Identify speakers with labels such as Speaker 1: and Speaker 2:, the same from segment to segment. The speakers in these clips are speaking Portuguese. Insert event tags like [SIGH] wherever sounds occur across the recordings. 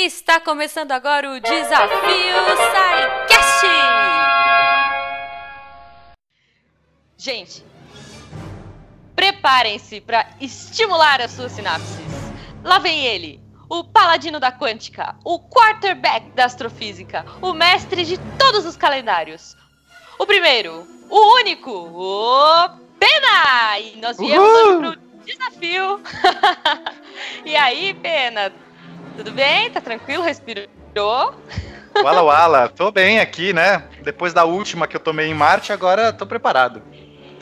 Speaker 1: Está começando agora o Desafio SciCast! Gente, preparem-se para estimular as suas sinapses. Lá vem ele, o paladino da quântica, o quarterback da astrofísica, o mestre de todos os calendários. O primeiro, o único, o Pena! E nós viemos Uhul! hoje pro desafio. [LAUGHS] e aí, Pena, tudo bem? Tá tranquilo? Respirou? [LAUGHS]
Speaker 2: Wala Wala, tô bem aqui, né? Depois da última que eu tomei em Marte, agora tô preparado.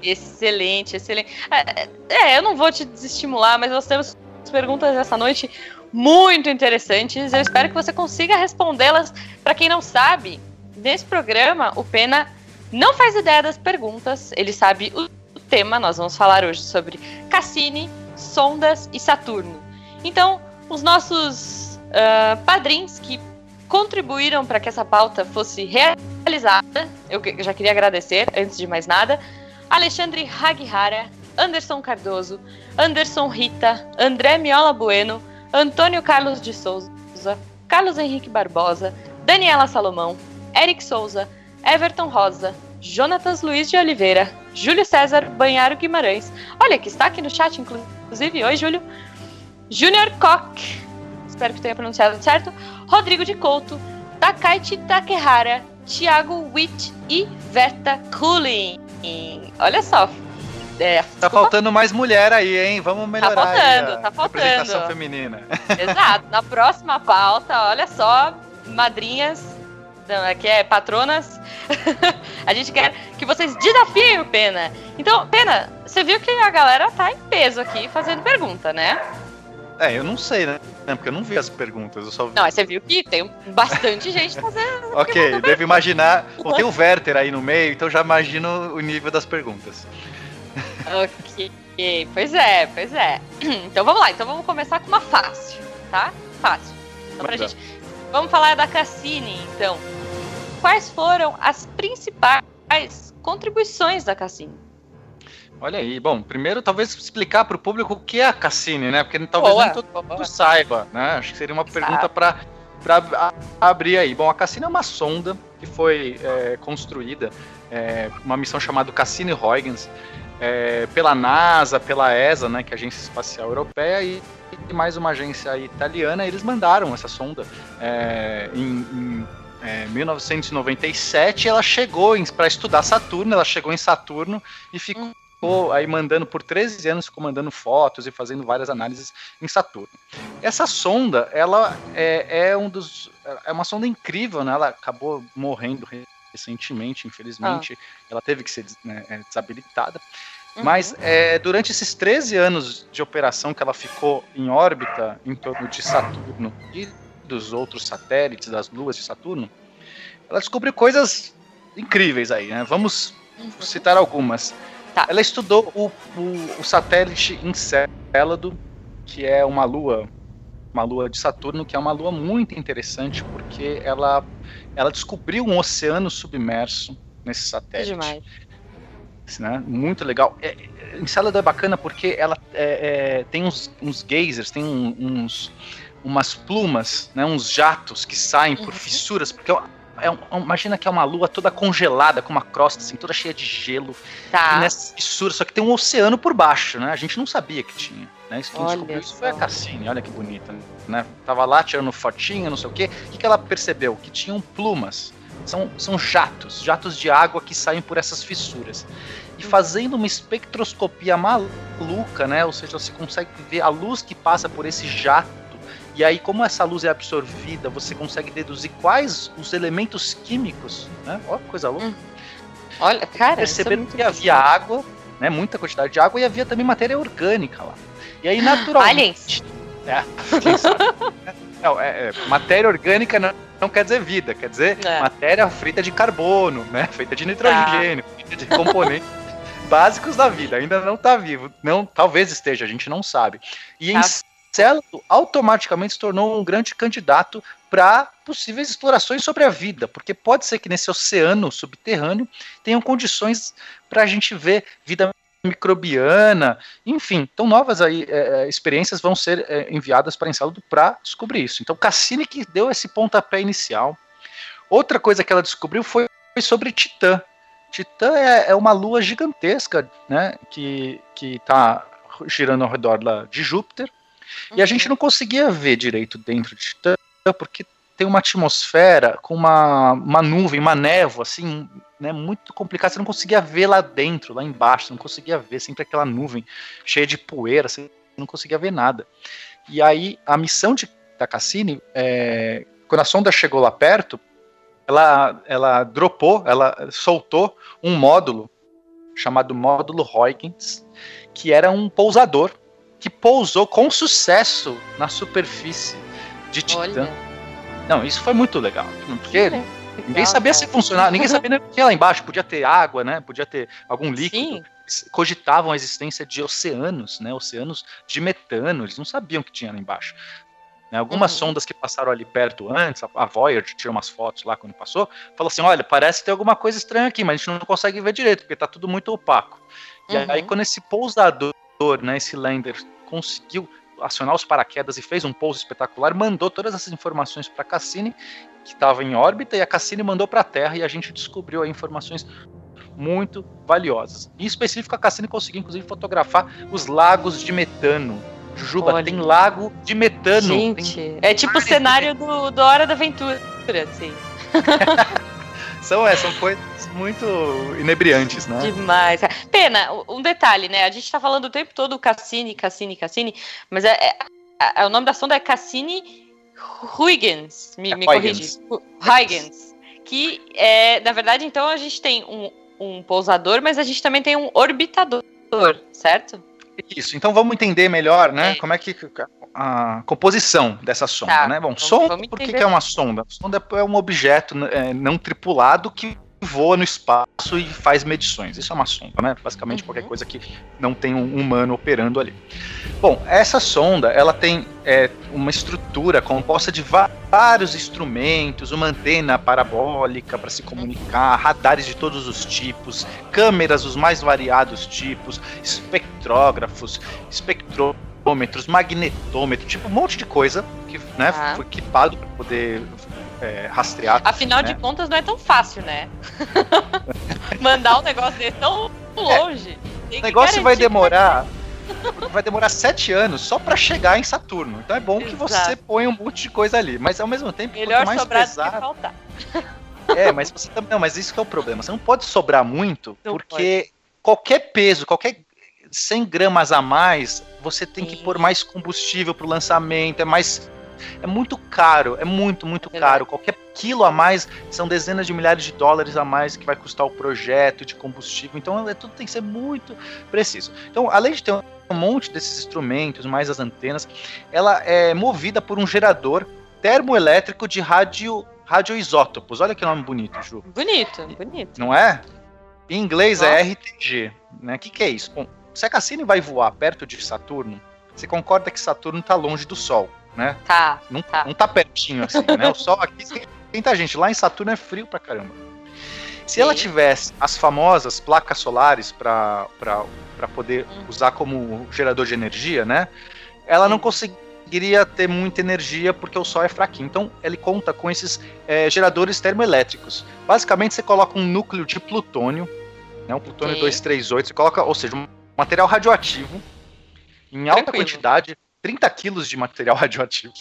Speaker 1: Excelente, excelente. É, é, eu não vou te desestimular, mas nós temos perguntas essa noite muito interessantes. Eu espero que você consiga respondê-las. Para quem não sabe, nesse programa, o Pena não faz ideia das perguntas, ele sabe o tema. Nós vamos falar hoje sobre Cassini, sondas e Saturno. Então, os nossos uh, padrinhos que contribuíram para que essa pauta fosse realizada. Eu já queria agradecer, antes de mais nada. Alexandre Haguihara, Anderson Cardoso, Anderson Rita, André Miola Bueno, Antônio Carlos de Souza, Carlos Henrique Barbosa, Daniela Salomão, Eric Souza, Everton Rosa, Jonatas Luiz de Oliveira, Júlio César Banharo Guimarães. Olha, que está aqui no chat, inclusive. Oi, Júlio. Júnior Koch, espero que tenha pronunciado certo, Rodrigo de Couto, Takaichi Takehara, Thiago Witt e Verta Cooling. Olha só.
Speaker 2: É, tá faltando mais mulher aí, hein? Vamos melhorar.
Speaker 1: Tá faltando, tá faltando.
Speaker 2: Representação feminina. [LAUGHS]
Speaker 1: Exato. Na próxima pauta, olha só, madrinhas, que é patronas. [LAUGHS] a gente quer que vocês desafiem o Pena. Então, Pena, você viu que a galera tá em peso aqui fazendo pergunta, né?
Speaker 2: É, eu não sei, né? Porque eu não vi as perguntas, eu só vi.
Speaker 1: Não, você viu que tem bastante gente fazendo. [LAUGHS]
Speaker 2: ok, devo imaginar. Bom, tem o Werther aí no meio, então já imagino o nível das perguntas.
Speaker 1: ok, pois é, pois é. [CLEARS THROAT] Então vamos lá, então vamos começar com uma fácil, tá? Fácil. Então, pra gente... Vamos falar da Cassini, então. Quais foram as principais contribuições da Cassini?
Speaker 2: Olha aí, bom, primeiro talvez explicar para o público o que é a Cassini, né? Porque talvez boa, nem todo mundo saiba, né? Acho que seria uma pergunta para abrir aí. Bom, a Cassini é uma sonda que foi é, construída, é, uma missão chamada Cassini-Huygens, é, pela NASA, pela ESA, né, que é a Agência Espacial Europeia, e, e mais uma agência italiana, eles mandaram essa sonda é, em, em 1997 é, ela chegou para estudar Saturno, ela chegou em Saturno e ficou ficou aí mandando por 13 anos, ficou mandando fotos e fazendo várias análises em Saturno. Essa sonda, ela é, é um dos. É uma sonda incrível, né? Ela acabou morrendo recentemente, infelizmente. Ah. Ela teve que ser né, é, desabilitada. Uhum. Mas é, durante esses 13 anos de operação que ela ficou em órbita em torno de Saturno e dos outros satélites, das luas de Saturno, ela descobriu coisas incríveis aí, né? Vamos uhum. citar algumas. Tá. Ela estudou o, o, o satélite Encélado, que é uma lua, uma lua de Saturno, que é uma lua muito interessante porque ela, ela descobriu um oceano submerso nesse satélite. Demais. Né? Muito legal. É, Encélado é bacana porque ela é, é, tem uns, uns geysers, tem um, uns umas plumas, né, uns jatos que saem por uhum. fissuras, porque é um, imagina que é uma lua toda congelada, com uma crosta assim, toda cheia de gelo. Tá. E nessa fissura, só que tem um oceano por baixo, né? A gente não sabia que tinha. Né? Isso, descobriu isso foi a Cassini, olha que bonita. Né? Tava lá tirando fotinha, não sei o quê. O que, que ela percebeu? Que tinham plumas. São, são jatos, jatos de água que saem por essas fissuras. E fazendo uma espectroscopia maluca, né? Ou seja, você consegue ver a luz que passa por esse jato e aí, como essa luz é absorvida, você consegue deduzir quais os elementos químicos, né? Que coisa louca. Hum.
Speaker 1: Olha, cara,
Speaker 2: percebendo é que havia água, né? Muita quantidade de água e havia também matéria orgânica lá. E aí, naturalmente. [LAUGHS] É, não, é, é, matéria orgânica não, não, quer dizer vida, quer dizer é. matéria feita de carbono, né? Feita de nitrogênio, ah. feita de componentes [LAUGHS] básicos da vida. Ainda não está vivo. Não, talvez esteja, a gente não sabe. E tá. em Encélado automaticamente se tornou um grande candidato para possíveis explorações sobre a vida, porque pode ser que nesse oceano subterrâneo tenham condições para a gente ver vida microbiana, enfim. Então, novas aí, é, é experiências vão ser é, enviadas para Encelado para descobrir isso. Então, Cassini que deu esse pontapé inicial. Outra coisa que ela descobriu foi sobre Titã. Titã é, é uma lua gigantesca, né, que está girando ao redor de Júpiter, uhum. e a uhum. gente não conseguia ver direito dentro de Titã, porque tem uma atmosfera com uma, uma nuvem, uma névoa, assim, né, muito complicada. Você não conseguia ver lá dentro, lá embaixo, você não conseguia ver, sempre aquela nuvem cheia de poeira, você não conseguia ver nada. E aí, a missão de, da Cassini, é, quando a sonda chegou lá perto, ela, ela dropou, ela soltou um módulo chamado módulo Huygens, que era um pousador que pousou com sucesso na superfície de Titã. Olha. Não, isso foi muito legal. Porque é, ninguém sabia se funcionava, ninguém sabia o que lá embaixo. Podia ter água, né? Podia ter algum líquido. Sim. Cogitavam a existência de oceanos, né? Oceanos de metano. Eles não sabiam o que tinha lá embaixo. Né, algumas uhum. sondas que passaram ali perto antes, a Voyager tirou umas fotos lá quando passou, falou assim: olha, parece ter alguma coisa estranha aqui, mas a gente não consegue ver direito, porque tá tudo muito opaco. E uhum. aí, quando esse pousador, né, esse lander, conseguiu acionar os paraquedas e fez um pouso espetacular, mandou todas essas informações para Cassini, que estava em órbita, e a Cassini mandou para a Terra e a gente descobriu aí informações muito valiosas. Em específico, a Cassini conseguiu inclusive fotografar os lagos de metano. Jujuba, Olha. tem lago de metano.
Speaker 1: Gente, é tipo o cenário do, do Hora da Aventura, assim. [LAUGHS]
Speaker 2: são, é, são coisas muito inebriantes, né?
Speaker 1: Demais. Pena, um detalhe, né? A gente tá falando o tempo todo Cassini, Cassini, Cassini, mas é, é, é o nome da sonda é Cassini Huygens, me, é me corrige. Huygens. Que, é, na verdade, então a gente tem um, um pousador, mas a gente também tem um orbitador, certo?
Speaker 2: Isso, então vamos entender melhor, né? É. Como é que a composição dessa sonda, tá, né? Bom, vamos, sonda, vamos por que, que, é uma sonda? sonda é um objeto é, não tripulado que voa no espaço e faz medições. Isso é uma sonda, né? Basicamente uhum. qualquer coisa que não tem um humano operando ali. Bom, essa sonda ela tem é, uma estrutura composta de vários instrumentos, uma antena parabólica para se comunicar, radares de todos os tipos, câmeras dos mais variados tipos, espectrógrafos, espectrômetros, magnetômetro, tipo um monte de coisa que né, ah. foi equipado para poder é, rastrear.
Speaker 1: Afinal
Speaker 2: né?
Speaker 1: de contas, não é tão fácil, né? [LAUGHS] Mandar um negócio desse tão longe.
Speaker 2: É, o negócio vai demorar. [LAUGHS] Vai demorar sete anos só para chegar em Saturno. Então é bom Exato. que você ponha um monte de coisa ali. Mas ao mesmo tempo,
Speaker 1: Melhor mais sobrar que faltar.
Speaker 2: É, mas você também. Não, mas isso que é o problema. Você não pode sobrar muito, não porque pode. qualquer peso, qualquer 100 gramas a mais, você tem Sim. que pôr mais combustível para o lançamento, é mais é muito caro, é muito, muito é caro. Qualquer quilo a mais são dezenas de milhares de dólares a mais que vai custar o projeto de combustível. Então, é, tudo tem que ser muito preciso. Então, além de ter um monte desses instrumentos, mais as antenas, ela é movida por um gerador termoelétrico de rádio radioisótopos. Olha que nome bonito, Ju.
Speaker 1: Bonito, bonito.
Speaker 2: Não é? Em inglês é Nossa. é RTG. Né? O que, que é isso? Bom, se a Cassini vai voar perto de Saturno, você concorda que Saturno está longe do Sol né?
Speaker 1: Tá.
Speaker 2: Não
Speaker 1: tá,
Speaker 2: não tá pertinho assim, né? O Sol aqui esquenta a gente. Lá em Saturno é frio pra caramba. Se Sim. ela tivesse as famosas placas solares para poder hum. usar como gerador de energia, né? Ela não conseguiria ter muita energia porque o Sol é fraquinho. Então, ele conta com esses é, geradores termoelétricos. Basicamente, você coloca um núcleo de plutônio, né, um plutônio Sim. 238, você coloca, ou seja, um material radioativo em alta Tranquilo. quantidade, 30 quilos de material [LAUGHS] radioativo.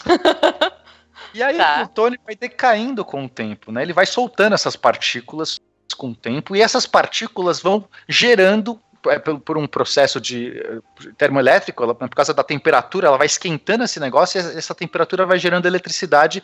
Speaker 2: e aí tá. o plutônio vai decaindo com o tempo, né? Ele vai soltando essas partículas com o tempo e essas partículas vão gerando é, por um processo de eh, termoelétrico, ela, por causa da temperatura, ela vai esquentando esse negócio e essa temperatura vai gerando eletricidade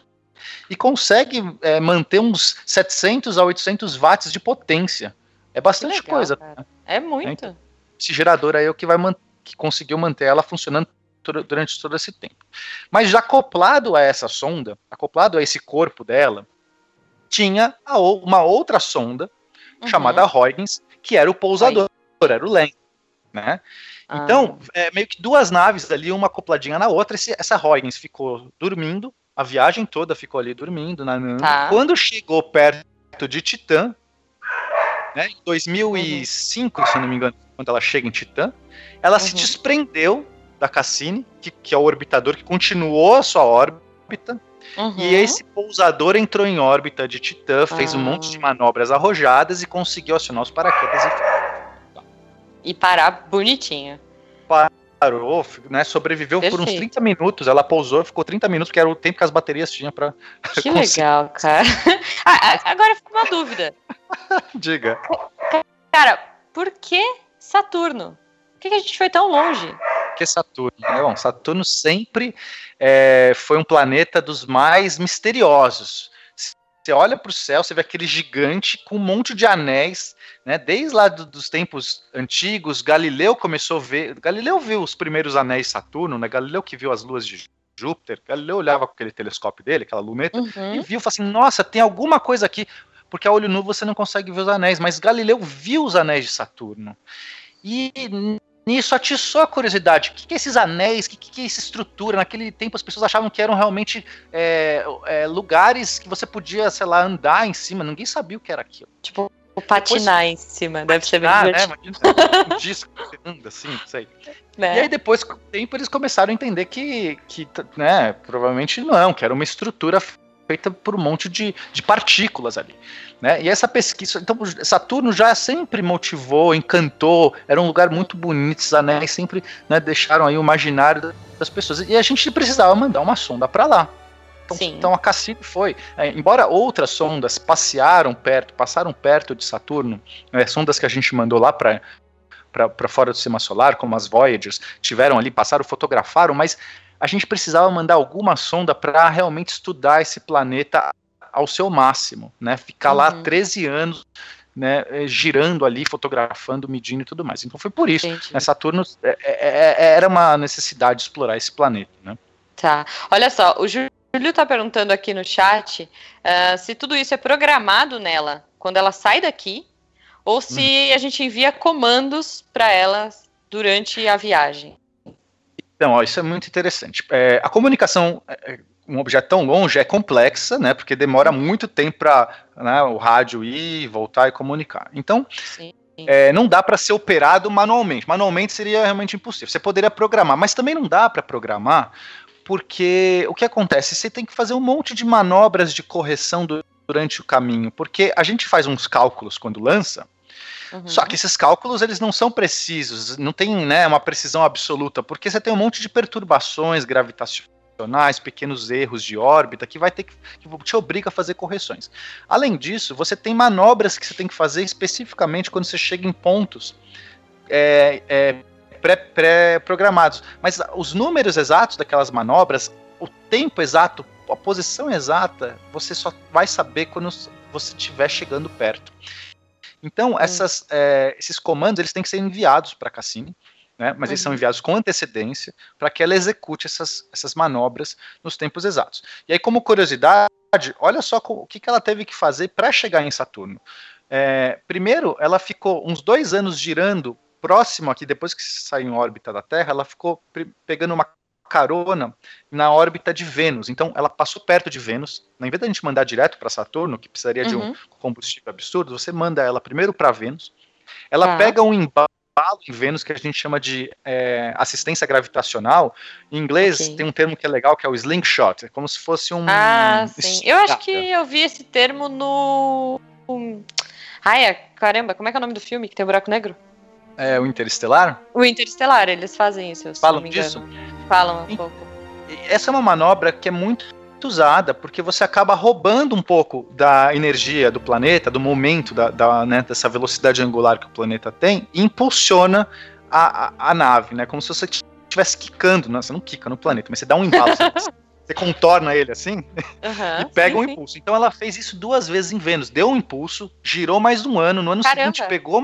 Speaker 2: e consegue é, manter uns 700 a 800 watts de potência. É bastante legal, coisa.
Speaker 1: Cara. É muito. Então,
Speaker 2: esse gerador aí é o que vai que conseguiu manter ela funcionando durante todo esse tempo. Mas já acoplado a essa sonda, acoplado a esse corpo dela, tinha uma outra sonda uhum. chamada Huygens, que era o pousador, Aí. era o LEM, né? Ah. Então, é, meio que duas naves ali, uma acopladinha na outra, esse, essa Huygens ficou dormindo, a viagem toda ficou ali dormindo, né? Tá. Quando chegou perto de Titã, né, em 2005, uhum. se não me engano, quando ela chega em Titã, ela uhum. se desprendeu da Cassini, que, que é o orbitador que continuou a sua órbita, Uhum. E esse pousador entrou em órbita de Titã, fez um monte de ah. manobras arrojadas e conseguiu acionar os paraquedas
Speaker 1: e, e parar bonitinho.
Speaker 2: Parou, né, sobreviveu Perfeito. por uns 30 minutos. Ela pousou, ficou 30 minutos, que era o tempo que as baterias tinham para.
Speaker 1: Que [LAUGHS] legal, cara. [LAUGHS] ah, agora fica uma dúvida. [LAUGHS]
Speaker 2: Diga.
Speaker 1: Cara, por que Saturno? Por que a gente foi tão longe?
Speaker 2: Que Saturno. Né? Bom, Saturno sempre é, foi um planeta dos mais misteriosos. Você olha para o céu, você vê aquele gigante com um monte de anéis, né? Desde lá do, dos tempos antigos, Galileu começou a ver. Galileu viu os primeiros anéis de Saturno, né? Galileu que viu as luas de Júpiter. Galileu olhava com aquele telescópio dele, aquela luneta, uhum. e viu, falou assim: Nossa, tem alguma coisa aqui. Porque a olho nu você não consegue ver os anéis, mas Galileu viu os anéis de Saturno. E nisso atiçou a curiosidade. O que, que é esses anéis? O que, que é essa estrutura? Naquele tempo as pessoas achavam que eram realmente é, é, lugares que você podia, sei lá, andar em cima. Ninguém sabia o que era aquilo.
Speaker 1: Tipo, patinar depois, em cima, deve ser bem ah, né? Imagina,
Speaker 2: um disco que você anda assim, sei. Né? E aí depois, com o tempo, eles começaram a entender que, que né, provavelmente não, que era uma estrutura feita por um monte de, de partículas ali. Né? E essa pesquisa, então Saturno já sempre motivou, encantou, era um lugar muito bonito, os anéis sempre né, deixaram aí o imaginário das pessoas. E a gente precisava mandar uma sonda para lá. Então, então, a Cassini foi. É, embora outras sondas passearam perto, passaram perto de Saturno, né, sondas que a gente mandou lá para para fora do sistema solar, como as Voyagers, tiveram ali, passaram, fotografaram, mas a gente precisava mandar alguma sonda para realmente estudar esse planeta ao seu máximo, né? Ficar uhum. lá 13 anos né, eh, girando ali, fotografando, medindo e tudo mais. Então foi por isso. Né, Saturno é, é, é, era uma necessidade explorar esse planeta. Né?
Speaker 1: Tá. Olha só, o Júlio está perguntando aqui no chat uh, se tudo isso é programado nela quando ela sai daqui ou se hum. a gente envia comandos para ela durante a viagem.
Speaker 2: Então, ó, isso é muito interessante. É, a comunicação é, um objeto tão longe é complexa, né? Porque demora muito tempo para né, o rádio ir, voltar e comunicar. Então, é, não dá para ser operado manualmente. Manualmente seria realmente impossível. Você poderia programar, mas também não dá para programar, porque o que acontece? Você tem que fazer um monte de manobras de correção durante o caminho, porque a gente faz uns cálculos quando lança. Uhum. Só que esses cálculos eles não são precisos, não tem né, uma precisão absoluta, porque você tem um monte de perturbações gravitacionais, pequenos erros de órbita que vai ter que, que te obriga a fazer correções. Além disso, você tem manobras que você tem que fazer especificamente quando você chega em pontos é, é, pré-programados. Pré Mas os números exatos daquelas manobras, o tempo exato, a posição exata, você só vai saber quando você estiver chegando perto. Então, hum. essas, é, esses comandos eles têm que ser enviados para a Cassini, né, mas uhum. eles são uhum. enviados com antecedência para que ela execute essas, essas manobras nos tempos exatos. E aí, como curiosidade, olha só o que, que ela teve que fazer para chegar em Saturno. É, primeiro, ela ficou uns dois anos girando próximo aqui, depois que saiu em órbita da Terra, ela ficou pegando uma carona na órbita de Vênus. Então, ela passou perto de Vênus. Em vez da gente mandar direto para Saturno, que precisaria uhum. de um uhum. combustível absurdo, você manda ela primeiro para Vênus. Ela ah. pega um embalo em Vênus que a gente chama de é, assistência gravitacional. Em inglês okay. tem um termo que é legal que é o slingshot. É como se fosse um.
Speaker 1: Ah, sim. Eu acho que eu vi esse termo no. Ai, é, caramba, como é que é o nome do filme que tem o buraco negro?
Speaker 2: É o Interestelar?
Speaker 1: O Interestelar, eles fazem isso.
Speaker 2: Falam disso?
Speaker 1: Falam um pouco.
Speaker 2: Essa é uma manobra que é muito usada porque você acaba roubando um pouco da energia do planeta, do momento da, da né, dessa velocidade angular que o planeta tem, e impulsiona a, a, a nave, né? Como se você estivesse quicando, não, você não quica no planeta, mas você dá um embalo. você [LAUGHS] contorna ele assim uhum, e pega sim, um impulso. Sim. Então ela fez isso duas vezes em Vênus, deu um impulso, girou mais um ano, no ano Caramba. seguinte pegou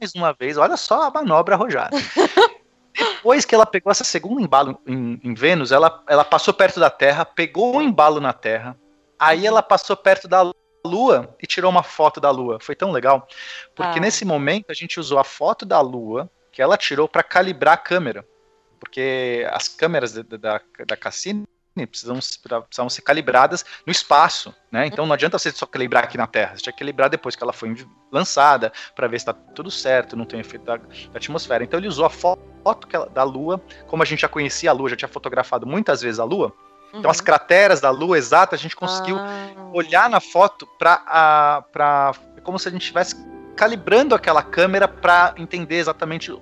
Speaker 2: mais uma vez, olha só a manobra arrojada. [LAUGHS] Depois que ela pegou essa segunda embalo em, em, Vênus, ela, ela passou perto da Terra, pegou um embalo na Terra, aí ela passou perto da Lua e tirou uma foto da Lua. Foi tão legal, porque ah. nesse momento a gente usou a foto da Lua que ela tirou para calibrar a câmera, porque as câmeras da, da, da Cassini precisam, precisam ser calibradas no espaço, né? Então não adianta você só calibrar aqui na Terra, você tinha que calibrar depois que ela foi lançada para ver se está tudo certo, não tem efeito da, da, atmosfera. Então ele usou a foto ela, da Lua, como a gente já conhecia a Lua, já tinha fotografado muitas vezes a Lua. Então uhum. as crateras da Lua exatas a gente conseguiu ah. olhar na foto para para como se a gente estivesse calibrando aquela câmera para entender exatamente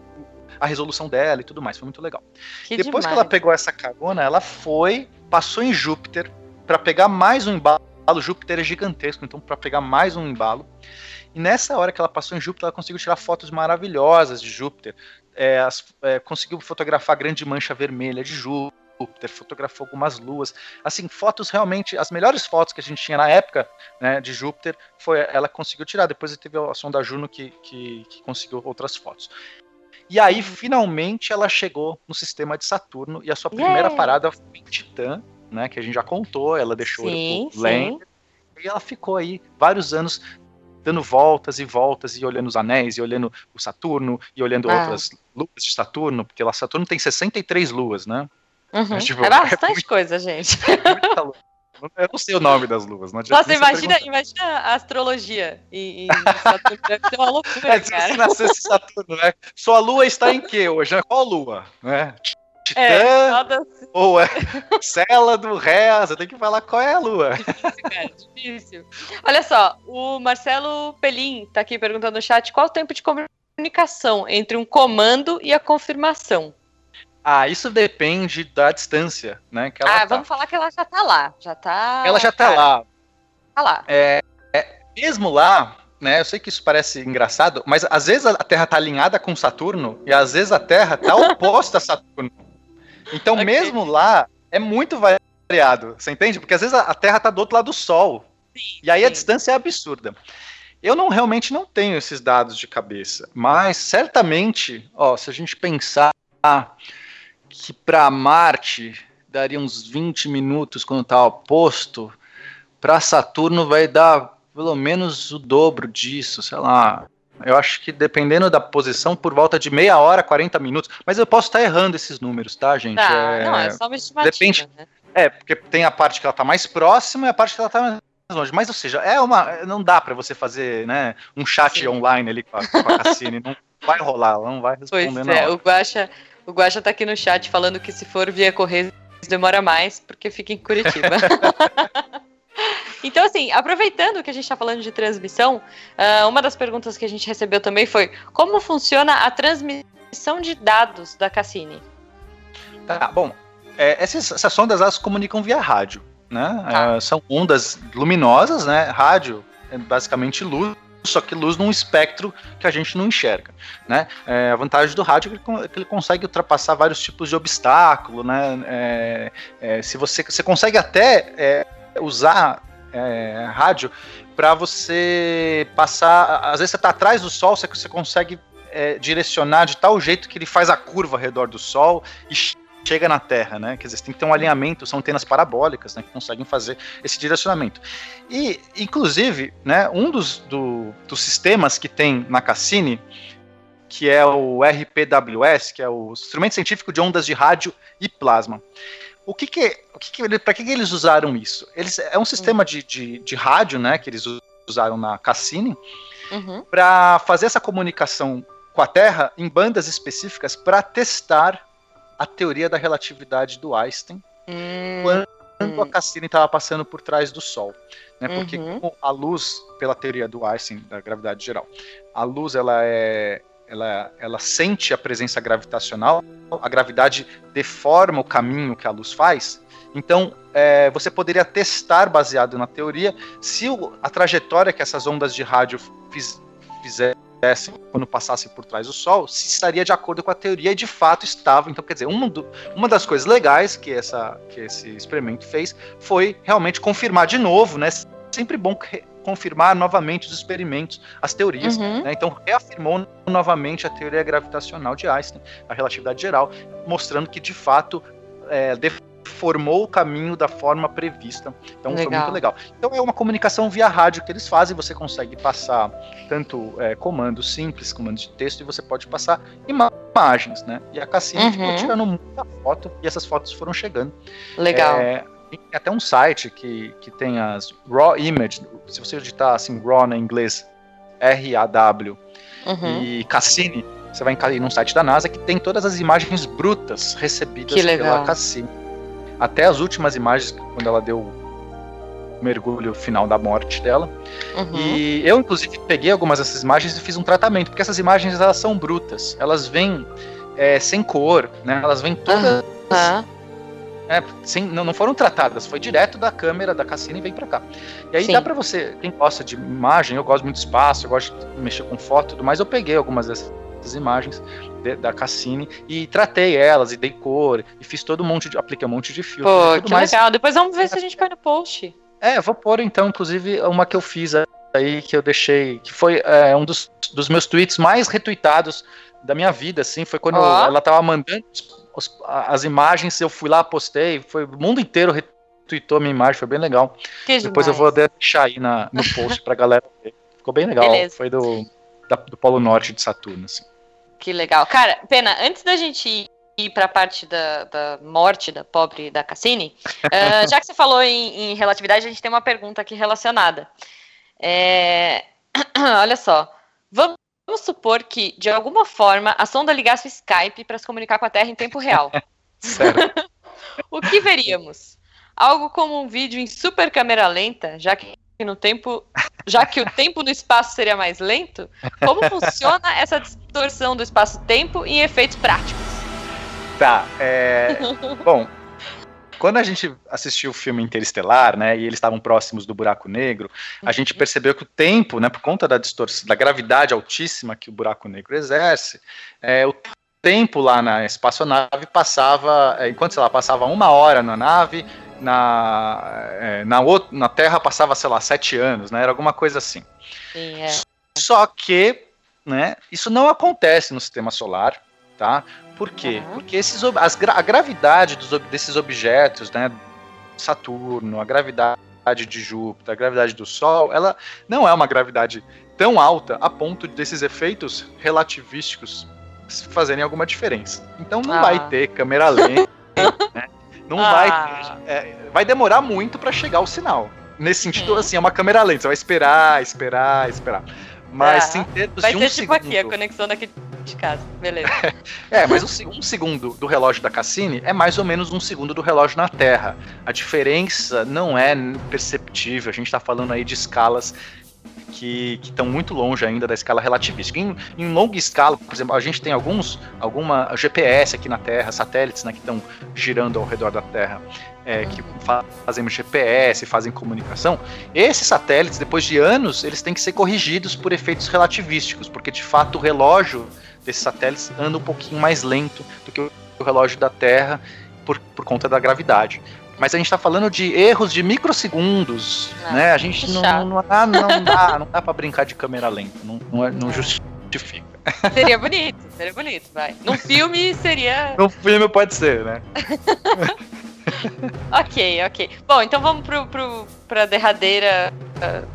Speaker 2: a resolução dela e tudo mais. Foi muito legal. Que Depois demais. que ela pegou essa carona, ela foi, passou em Júpiter para pegar mais um embalo. Júpiter é gigantesco, então para pegar mais um embalo. E nessa hora que ela passou em Júpiter, ela conseguiu tirar fotos maravilhosas de Júpiter. É, as, é, conseguiu fotografar a grande mancha vermelha de Júpiter. Júpiter, fotografou algumas luas, assim, fotos realmente, as melhores fotos que a gente tinha na época, né, de Júpiter, foi ela conseguiu tirar, depois teve a sonda Juno que, que, que conseguiu outras fotos. E aí, finalmente, ela chegou no sistema de Saturno e a sua primeira yeah. parada foi em Titã, né? Que a gente já contou, ela deixou sim, o Lander. E ela ficou aí vários anos dando voltas e voltas e olhando os anéis e olhando o Saturno e olhando ah. outras luas de Saturno, porque lá Saturno tem 63 luas, né?
Speaker 1: Uhum. Mas, [LAUGHS] tipo, é bastante é muito, coisa, gente. [LAUGHS] É
Speaker 2: eu não sei o nome das luvas. Não
Speaker 1: Nossa, imagina, imagina a astrologia. E, e Saturno deve ser uma loucura, [LAUGHS] é, cara. Se
Speaker 2: nascesse Saturno, né? Sua lua está em que hoje? Qual lua? Né? Titã é, assim. ou é Célado, Ré, você tem que falar qual é a lua.
Speaker 1: Difícil, cara, difícil. Olha só, o Marcelo Pelim tá aqui perguntando no chat qual o tempo de comunicação entre um comando e a confirmação.
Speaker 2: Ah, isso depende da distância, né?
Speaker 1: Que ah, tá. vamos falar que ela já tá lá. Já tá.
Speaker 2: Ela já tá lá.
Speaker 1: Tá lá.
Speaker 2: É, é, mesmo lá, né? Eu sei que isso parece engraçado, mas às vezes a Terra tá alinhada com Saturno e às vezes a Terra tá [LAUGHS] oposta a Saturno. Então, okay. mesmo lá, é muito variado. Você entende? Porque às vezes a Terra tá do outro lado do Sol. Sim, e aí sim. a distância é absurda. Eu não realmente não tenho esses dados de cabeça, mas certamente, ó, se a gente pensar que para Marte daria uns 20 minutos quando está oposto, para Saturno vai dar pelo menos o dobro disso, sei lá. Eu acho que dependendo da posição, por volta de meia hora, 40 minutos. Mas eu posso estar errando esses números, tá, gente? Tá,
Speaker 1: é... Não, é só uma estimativa, Depende... né?
Speaker 2: É, porque tem a parte que ela está mais próxima e a parte que ela está mais longe. Mas, ou seja, é uma. Não dá para você fazer né, um chat Sim. online ali com a, com a Cassine. não vai rolar, ela não vai responder. Pois é,
Speaker 1: o Guaxa, o Guaxa tá aqui no chat falando que se for via correio demora mais, porque fica em Curitiba. [LAUGHS] então, assim, aproveitando que a gente está falando de transmissão, uh, uma das perguntas que a gente recebeu também foi como funciona a transmissão de dados da Cassini?
Speaker 2: Tá, bom, é, essas, essas, sondas elas comunicam via rádio, né? Tá. É, são ondas luminosas, né? Rádio é basicamente luz só que luz num espectro que a gente não enxerga. Né? É, a vantagem do rádio é que ele consegue ultrapassar vários tipos de obstáculo. Né? É, é, se você, você consegue até é, usar é, rádio para você passar. Às vezes você está atrás do sol, você, você consegue direcionar de tal jeito que ele faz a curva ao redor do sol e chega na Terra, né? Quer dizer, tem que ter um alinhamento, são antenas parabólicas, né, que conseguem fazer esse direcionamento. E, inclusive, né, um dos, do, dos sistemas que tem na Cassini, que é o RPWS, que é o Instrumento Científico de Ondas de Rádio e Plasma. O que que, o que, que para que, que eles usaram isso? Eles é um sistema de, de, de rádio, né, que eles usaram na Cassini, uhum. para fazer essa comunicação com a Terra em bandas específicas para testar a teoria da relatividade do Einstein hum, quando a Cassini estava passando por trás do Sol. Né? Porque uhum. a luz, pela teoria do Einstein, da gravidade geral, a luz ela é ela, ela sente a presença gravitacional, a gravidade deforma o caminho que a luz faz. Então, é, você poderia testar, baseado na teoria, se o, a trajetória que essas ondas de rádio fiz, quando passassem por trás do Sol, se estaria de acordo com a teoria e de fato estava. Então, quer dizer, uma, do, uma das coisas legais que, essa, que esse experimento fez foi realmente confirmar de novo, né? Sempre bom confirmar novamente os experimentos, as teorias. Uhum. Né? Então, reafirmou novamente a teoria gravitacional de Einstein, a relatividade geral, mostrando que de fato é, formou o caminho da forma prevista. Então legal. foi muito legal. Então é uma comunicação via rádio que eles fazem, você consegue passar tanto é, comandos simples, comandos de texto, e você pode passar imagens, né? E a Cassini uhum. ficou tirando muita foto e essas fotos foram chegando.
Speaker 1: Legal. É,
Speaker 2: tem até um site que, que tem as raw image, se você digitar assim raw na inglês, R-A-W, uhum. e Cassini, você vai cair num site da NASA que tem todas as imagens brutas recebidas pela Cassini. Até as últimas imagens, quando ela deu o mergulho final da morte dela. Uhum. E eu, inclusive, peguei algumas dessas imagens e fiz um tratamento, porque essas imagens elas são brutas. Elas vêm é, sem cor, né? Elas vêm todas. Uhum é, sem, não, não foram tratadas, foi direto da câmera da Cassini e vem para cá. E aí Sim. dá para você, quem gosta de imagem, eu gosto muito de espaço, eu gosto de mexer com foto e tudo mais, eu peguei algumas dessas imagens de, da Cassini e tratei elas e dei cor e fiz todo um monte de, apliquei um monte de filtro.
Speaker 1: Pô, que mais. legal. Depois vamos ver se a gente põe no post.
Speaker 2: É, vou pôr então, inclusive, uma que eu fiz aí que eu deixei, que foi é, um dos, dos meus tweets mais retuitados da minha vida, assim, foi quando oh. ela tava mandando os, as imagens, eu fui lá, postei, foi o mundo inteiro retweetou minha imagem, foi bem legal. Que Depois demais. eu vou deixar aí na, no post pra galera ver. Ficou bem legal. Beleza. Foi do, da, do Polo Norte de Saturno, assim.
Speaker 1: Que legal. Cara, Pena, antes da gente ir para a parte da, da, morte da pobre da Cassini, uh, [LAUGHS] já que você falou em, em, relatividade, a gente tem uma pergunta aqui relacionada. É... [CLEARS THROAT] Olha só, vamos Vamos supor que, de alguma forma, a sonda ligasse o Skype para se comunicar com a Terra em tempo real. [LAUGHS] [LAUGHS] o que veríamos? Algo como um vídeo em super câmera lenta, já que no tempo, já que o tempo no espaço seria mais lento? Como funciona essa distorção do espaço-tempo em efeitos práticos?
Speaker 2: Tá, é... bom, quando a gente assistiu o filme Interestelar, né, e eles estavam próximos do buraco negro, a gente uhum. percebeu que o tempo, né, por conta da distorção, da gravidade altíssima que o buraco negro exerce, é, o tempo lá na espaçonave passava, é, enquanto sei lá, passava uma hora na nave, na, é, na, outra, na Terra passava, sei lá, sete anos, né, era alguma coisa assim. Sim, é. Só que, né, isso não acontece no sistema solar, tá? Por quê? Uhum. Porque esses, as, a gravidade dos, desses objetos, né? Saturno, a gravidade de Júpiter, a gravidade do Sol, ela não é uma gravidade tão alta a ponto desses efeitos relativísticos fazerem alguma diferença. Então não ah. vai ter câmera lenta, né? Não ah. vai ter, é, vai demorar muito para chegar o sinal. Nesse sentido, hum. assim, é uma câmera lenta, você vai esperar, esperar, esperar. Mas ah. em termos
Speaker 1: vai
Speaker 2: de
Speaker 1: um ser tipo aqui, a conexão daqui de casa. Beleza. [LAUGHS]
Speaker 2: é, mas um, segundo do relógio da Cassini é mais ou menos um segundo do relógio na Terra. A diferença não é perceptível. A gente está falando aí de escalas que estão muito longe ainda da escala relativística. Em, em, longa escala, por exemplo, a gente tem alguns alguma GPS aqui na Terra, satélites né, que estão girando ao redor da Terra, é, que fazem GPS, fazem comunicação. Esses satélites, depois de anos, eles têm que ser corrigidos por efeitos relativísticos, porque de fato o relógio desses satélites anda um pouquinho mais lento do que o relógio da Terra por, por conta da gravidade. Mas a gente está falando de erros de microsegundos, ah, né? A gente não, não, dá, [LAUGHS] não dá, não dá para brincar de câmera lenta, não, não, é, não justifica.
Speaker 1: Seria bonito, seria bonito, vai. Num filme seria. [LAUGHS]
Speaker 2: Num filme pode ser, né? [LAUGHS]
Speaker 1: ok, ok. Bom, então vamos pro, pro, pra derradeira uh,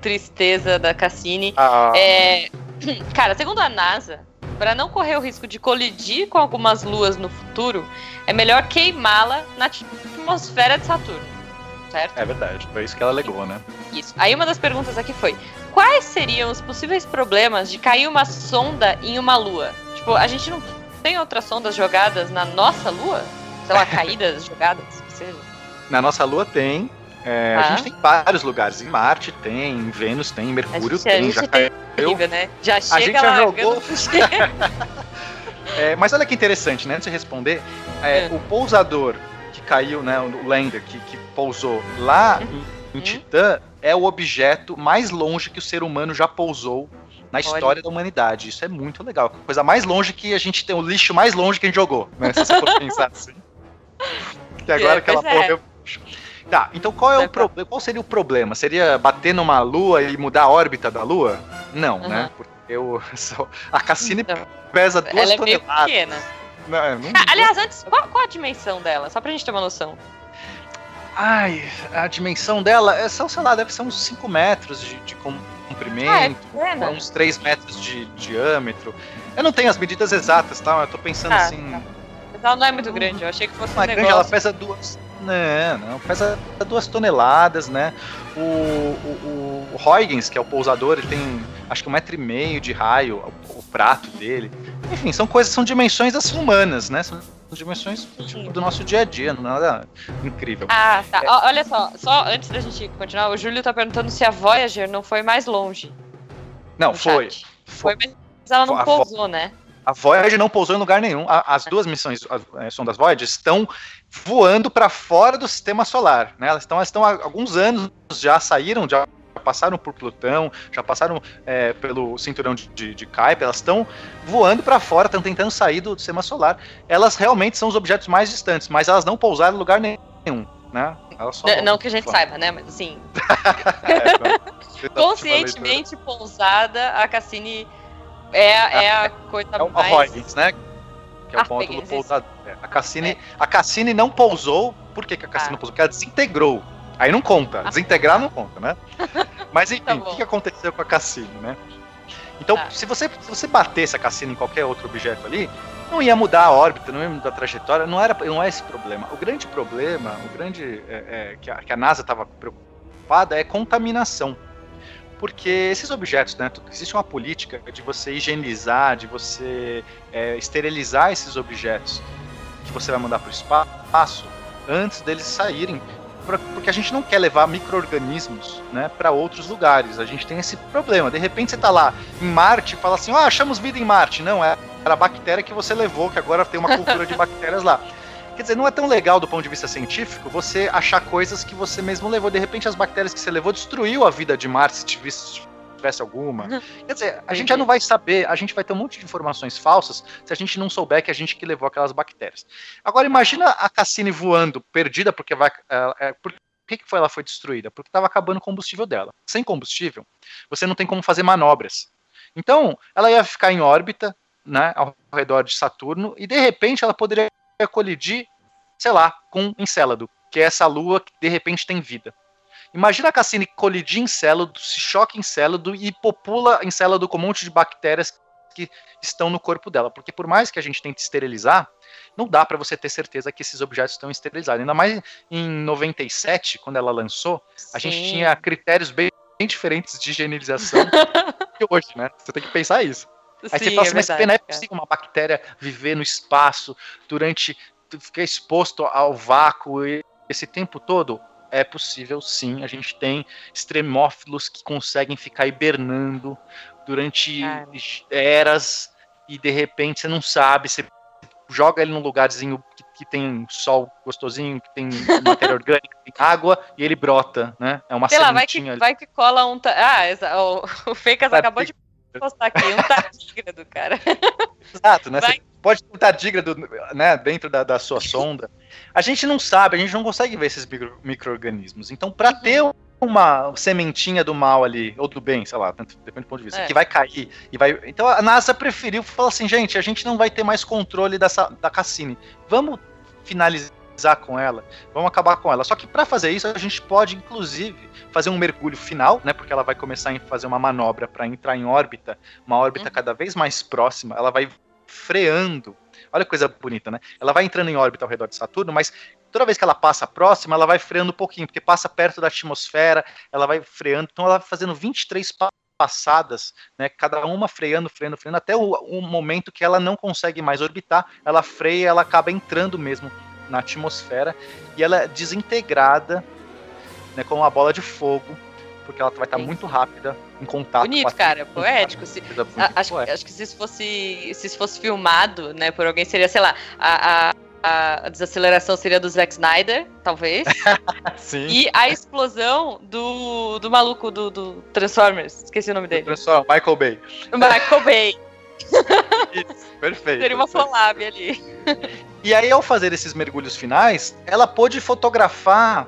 Speaker 1: tristeza da Cassini. Ah. É, [CLEARS THROAT] cara, segundo a NASA, para não correr o risco de colidir com algumas luas no futuro, é melhor queimá-la na atmosfera de Saturno. Certo?
Speaker 2: É verdade, foi isso que ela alegou, né?
Speaker 1: Isso. Aí uma das perguntas aqui foi: quais seriam os possíveis problemas de cair uma sonda em uma lua? Tipo, a gente não tem outras sondas jogadas na nossa lua? Sei lá, [LAUGHS] caídas, jogadas, seja.
Speaker 2: Na nossa lua tem, é, ah. A gente tem vários lugares. Em Marte tem, em Vênus tem, em Mercúrio
Speaker 1: gente,
Speaker 2: tem, já
Speaker 1: caiu. né? Já chega
Speaker 2: a gente já jogou. [LAUGHS] é, mas olha que interessante, né? Antes de responder, é, é. o pousador que caiu, né? O lander que, que pousou lá uhum. em, em Titã é o objeto mais longe que o ser humano já pousou na história Olha. da humanidade. Isso é muito legal. Coisa mais longe que a gente tem, o lixo mais longe que a gente jogou, né? Se você for [LAUGHS] pensar assim. Que agora é, aquela porra. É. Tá, então qual é o? Qual seria o problema? Seria bater numa lua e mudar a órbita da lua? Não, uhum. né? Porque eu, [LAUGHS] a Cassini não. pesa duas Ela é toneladas. pequena.
Speaker 1: Não, é, não, ah, aliás, antes, qual, qual, a dimensão dela? Só pra gente ter uma noção.
Speaker 2: Ai, a dimensão dela é, são, sei lá, deve ser uns 5 metros de, de comprimento, ah, é uns 3 metros de, diâmetro. Eu não tenho as medidas exatas, tá? Eu tô pensando ah, assim. Tá.
Speaker 1: Mas ela não é muito grande, eu achei que fosse
Speaker 2: uma um grande, ela pesa duas, Não, não, pesa duas toneladas, né? O, o, o Huygens, que é o pousador, ele tem acho que um metro e meio de raio, o, o prato dele. Enfim, são coisas, são dimensões assim humanas, né? São dimensões tipo, do nosso dia a dia, não é nada incrível.
Speaker 1: Ah, tá. É. Olha só, só antes da gente continuar, o Júlio tá perguntando se a Voyager não foi mais longe.
Speaker 2: Não, foi.
Speaker 1: Foi, mas ela não pousou, né?
Speaker 2: A Voyager não pousou em lugar nenhum. As duas missões, as é, sondas Voyager, estão voando para fora do sistema solar. Né? Elas, estão, elas estão há alguns anos já saíram, já passaram por Plutão, já passaram é, pelo cinturão de, de, de Kuiper, elas estão voando para fora, estão tentando sair do sistema solar. Elas realmente são os objetos mais distantes, mas elas não pousaram em lugar nenhum. Né?
Speaker 1: Não, não, que a gente saiba, né? Mas assim. [LAUGHS] é, Conscientemente pousada, a Cassini é, é a coisa é mais.
Speaker 2: Huygens, né? Que é o ah, módulo pousador. A Cassini, é. a Cassini não pousou. Por que, que a Cassini ah. não pousou? Porque ela desintegrou. Aí não conta. Ah. Desintegrar não conta, né? [LAUGHS] Mas enfim, tá o que, que aconteceu com a Cassini, né? Então, tá. se, você, se você batesse a Cassini em qualquer outro objeto ali, não ia mudar a órbita, não ia mudar a trajetória, não, era, não é esse problema. O grande problema, o grande é, é, que, a, que a NASA estava preocupada é contaminação porque esses objetos, né, existe uma política de você higienizar, de você é, esterilizar esses objetos que você vai mandar para o espaço antes deles saírem, porque a gente não quer levar micro-organismos né, para outros lugares. A gente tem esse problema. De repente você está lá em Marte e fala assim: ah, achamos vida em Marte. Não, é era a bactéria que você levou, que agora tem uma cultura de [LAUGHS] bactérias lá. Quer dizer, não é tão legal do ponto de vista científico você achar coisas que você mesmo levou. De repente, as bactérias que você levou destruiu a vida de Marte, se tivesse alguma. Uhum. Quer dizer, a gente já não vai saber, a gente vai ter um monte de informações falsas se a gente não souber que a gente que levou aquelas bactérias. Agora, imagina a Cassini voando, perdida, porque vai. É, por que, que foi, ela foi destruída? Porque estava acabando o combustível dela. Sem combustível, você não tem como fazer manobras. Então, ela ia ficar em órbita, né, ao redor de Saturno, e de repente ela poderia colidir, sei lá, com Encélado, que é essa lua que de repente tem vida. Imagina a Cassini colidir Encélado, se choca Encélado e popula Encélado com um monte de bactérias que estão no corpo dela, porque por mais que a gente tente esterilizar, não dá para você ter certeza que esses objetos estão esterilizados. Ainda mais em 97, quando ela lançou, Sim. a gente tinha critérios bem, bem diferentes de higienização [LAUGHS] que hoje, né? Você tem que pensar isso. Aí Sim, você fala assim, é mas verdade, não é possível uma bactéria viver no espaço durante. ficar exposto ao vácuo esse tempo todo? É possível sim. A gente tem extremófilos que conseguem ficar hibernando durante Cara. eras e de repente você não sabe, você joga ele num lugarzinho que, que tem sol gostosinho, que tem matéria [LAUGHS] orgânica, tem água e ele brota, né? É uma
Speaker 1: Sei lá, vai que, vai que cola um. Ah, o, [LAUGHS] o Fecas acabou de postar aqui um tardígrado, [LAUGHS] cara.
Speaker 2: Exato, né? Pode ter um tardígrado né, dentro da, da sua sonda. A gente não sabe, a gente não consegue ver esses micro-organismos. Então, para uhum. ter uma sementinha do mal ali, ou do bem, sei lá, depende do ponto de vista, é. que vai cair e vai. Então a NASA preferiu falar assim, gente, a gente não vai ter mais controle dessa, da Cassini. Vamos finalizar com ela, vamos acabar com ela. Só que para fazer isso, a gente pode, inclusive, fazer um mergulho final, né? Porque ela vai começar a fazer uma manobra para entrar em órbita, uma órbita uhum. cada vez mais próxima. Ela vai freando. Olha que coisa bonita, né? Ela vai entrando em órbita ao redor de Saturno, mas toda vez que ela passa próxima, ela vai freando um pouquinho, porque passa perto da atmosfera, ela vai freando. Então ela vai fazendo 23 passadas, né, cada uma freando, freando, freando, até o, o, momento que ela não consegue mais orbitar, ela freia, ela acaba entrando mesmo na atmosfera e ela é desintegrada né, com uma bola de fogo, porque ela vai estar muito rápida em contato
Speaker 1: Bonito, com a cara, poético. Se, a, acho, poético. acho que se isso fosse, se isso fosse filmado, né, por alguém, seria, sei lá, a, a a desaceleração seria do Zack Snyder, talvez. [LAUGHS]
Speaker 2: Sim.
Speaker 1: E a explosão do, do maluco do, do Transformers. Esqueci o nome dele.
Speaker 2: Transformers, Michael Bay.
Speaker 1: Michael Bay.
Speaker 2: Isso, perfeito.
Speaker 1: Seria uma collab ali.
Speaker 2: E aí, ao fazer esses mergulhos finais, ela pôde fotografar.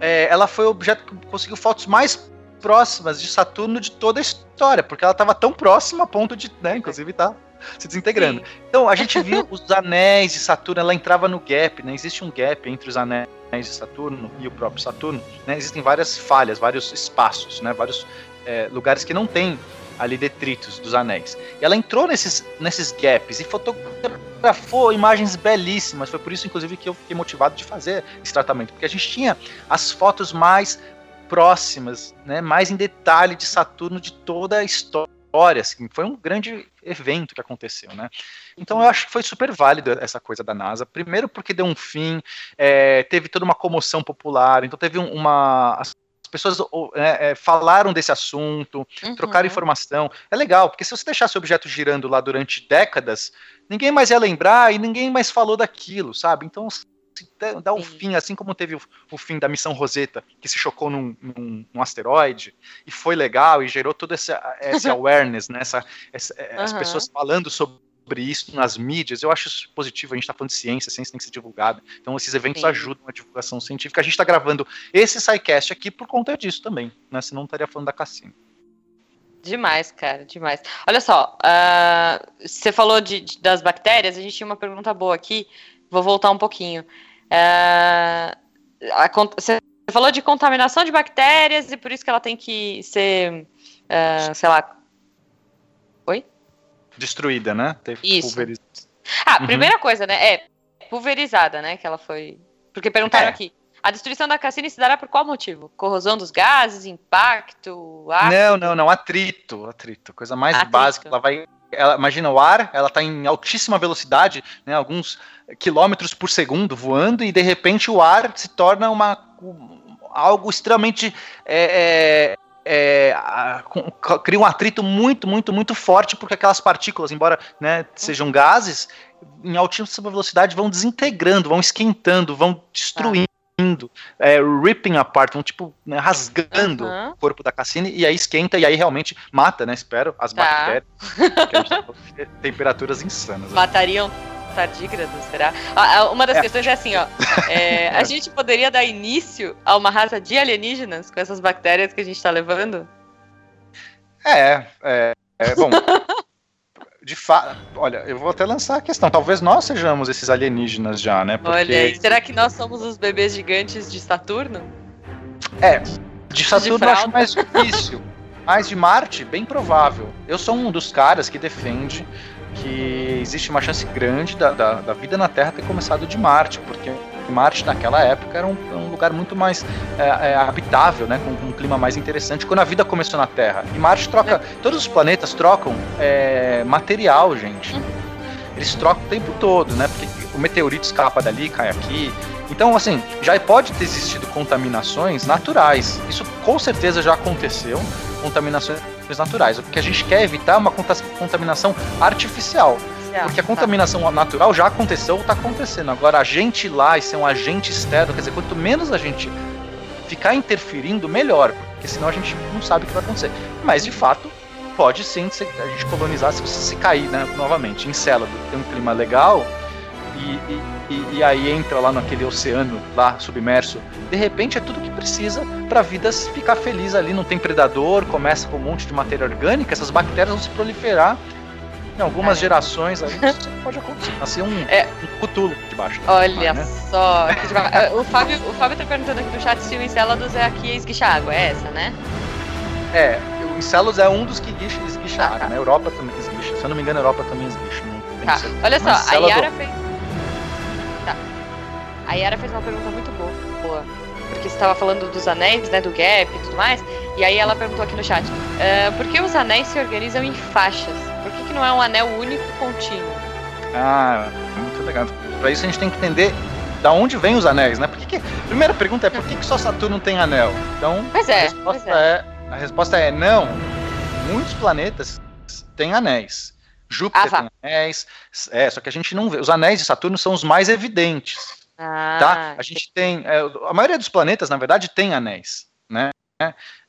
Speaker 2: É, ela foi o objeto que conseguiu fotos mais próximas de Saturno de toda a história, porque ela estava tão próxima a ponto de, né, inclusive tá se desintegrando. Sim. Então a gente viu os anéis de Saturno, ela entrava no gap, né? Existe um gap entre os anéis de Saturno e o próprio Saturno, né? Existem várias falhas, vários espaços, né? Vários é, lugares que não tem ali detritos dos anéis. E ela entrou nesses, nesses gaps e fotografou imagens belíssimas. Foi por isso, inclusive, que eu fiquei motivado de fazer esse tratamento, porque a gente tinha as fotos mais próximas, né, mais em detalhe de Saturno de toda a história Assim, foi um grande evento que aconteceu, né? Então eu acho que foi super válido essa coisa da NASA. Primeiro porque deu um fim, é, teve toda uma comoção popular, então teve uma as pessoas é, é, falaram desse assunto, uhum. trocaram informação. É legal, porque se você deixasse o objeto girando lá durante décadas, ninguém mais ia lembrar e ninguém mais falou daquilo, sabe? Então dá um fim, assim como teve o, o, fim da missão Rosetta, que se chocou num, num, num asteroide, e foi legal, e gerou todo esse, esse [LAUGHS] awareness, né? Essa, essa uhum. As pessoas falando sobre isso nas mídias, eu acho isso positivo, a gente está falando de ciência, a ciência tem que ser divulgada, então esses eventos Sim. ajudam a divulgação científica, a gente está gravando esse SciCast aqui por conta disso também, né, senão não estaria falando da Cassino.
Speaker 1: Demais, cara, demais. Olha só, uh, você falou de, de, das bactérias, a gente tinha uma pergunta boa aqui, vou voltar um pouquinho. A, você falou de contaminação de bactérias e por isso que ela tem que ser, é, sei lá.
Speaker 2: Destruída, né?
Speaker 1: isso. Ah, uhum. primeira coisa, né? É pulverizada, né? Que ela foi. Porque perguntaram é. aqui. A destruição da Cassini se dará por qual motivo? Corrosão dos gases, impacto,
Speaker 2: ácido? Não, não, não, atrito, atrito, coisa mais atrito. básica. Ela vai, ela, imagina o ar, ela está em altíssima velocidade, né, alguns quilômetros por segundo voando e de repente o ar se torna uma algo extremamente é, é, cria um atrito muito, muito, muito forte porque aquelas partículas, embora né, sejam gases, em altíssima velocidade vão desintegrando, vão esquentando, vão destruindo. É, ripping apart, vão tipo né, rasgando uhum. o corpo da Cassini e aí esquenta e aí realmente mata, né? Espero as tá. bactérias. Tá [LAUGHS] temperaturas insanas.
Speaker 1: Né? Matariam tardígrados, será? Ah, uma das é. questões é assim, ó. É, [LAUGHS] a gente poderia dar início a uma raça de alienígenas com essas bactérias que a gente está levando?
Speaker 2: É, é, é bom. [LAUGHS] de fato, olha, eu vou até lançar a questão. Talvez nós sejamos esses alienígenas já, né?
Speaker 1: Porque... Olha, será que nós somos os bebês gigantes de Saturno?
Speaker 2: É, de Saturno de eu acho mais difícil. [LAUGHS] Mas de Marte, bem provável. Eu sou um dos caras que defende que existe uma chance grande da, da, da, vida na Terra ter começado de Marte, porque Marte naquela época era um, um lugar muito mais é, é, habitável, né, com, com, um clima mais interessante, quando a vida começou na Terra. E Marte troca, é. todos os planetas trocam é, material, gente. Uhum. Eles trocam o tempo todo, né, porque o meteorito escapa dali, cai aqui. Então, assim, já pode ter existido contaminações naturais. Isso com certeza já aconteceu, contaminações naturais. O que a gente quer evitar é uma contaminação artificial. Porque a contaminação natural já aconteceu ou está acontecendo. Agora, a gente lá e ser um agente externo, quer dizer, quanto menos a gente ficar interferindo, melhor. Porque senão a gente não sabe o que vai acontecer. Mas, de fato, pode sim a gente colonizar se você se cair né, novamente. Em Célado tem um clima legal e, e, e, aí entra lá naquele oceano lá submerso. De repente é tudo que precisa para a vida ficar feliz ali. Não tem predador, começa com um monte de matéria orgânica, essas bactérias vão se proliferar. Em algumas é. gerações aí [LAUGHS] isso pode acontecer. Nascer um, é. um cutulo de baixo.
Speaker 1: Olha né? só. [LAUGHS] o, Fábio, o Fábio tá perguntando aqui no chat se o Encelados é aqui esguicha água. É essa, né?
Speaker 2: É, o Encelos é um dos que esguicha, esguicha ah, água, tá. né? Europa também esguicha. Se eu não me engano, a Europa também esguicha.
Speaker 1: Tá. Olha só, a Yara fez a Yara fez uma pergunta muito boa, boa porque você estava falando dos anéis, né, do gap e tudo mais, e aí ela perguntou aqui no chat, uh, por que os anéis se organizam em faixas? Por que, que não é um anel único contínuo?
Speaker 2: Ah, muito legal. Para isso a gente tem que entender da onde vêm os anéis, né? Por que que... Primeira pergunta é por que, que só Saturno tem anel? Então,
Speaker 1: pois é,
Speaker 2: a, resposta
Speaker 1: é.
Speaker 2: é. a resposta é não. Muitos planetas têm anéis. Júpiter ah, tem anéis. É, só que a gente não vê. Os anéis de Saturno são os mais evidentes. Ah, tá? A gente tem. É, a maioria dos planetas, na verdade, tem anéis. Né?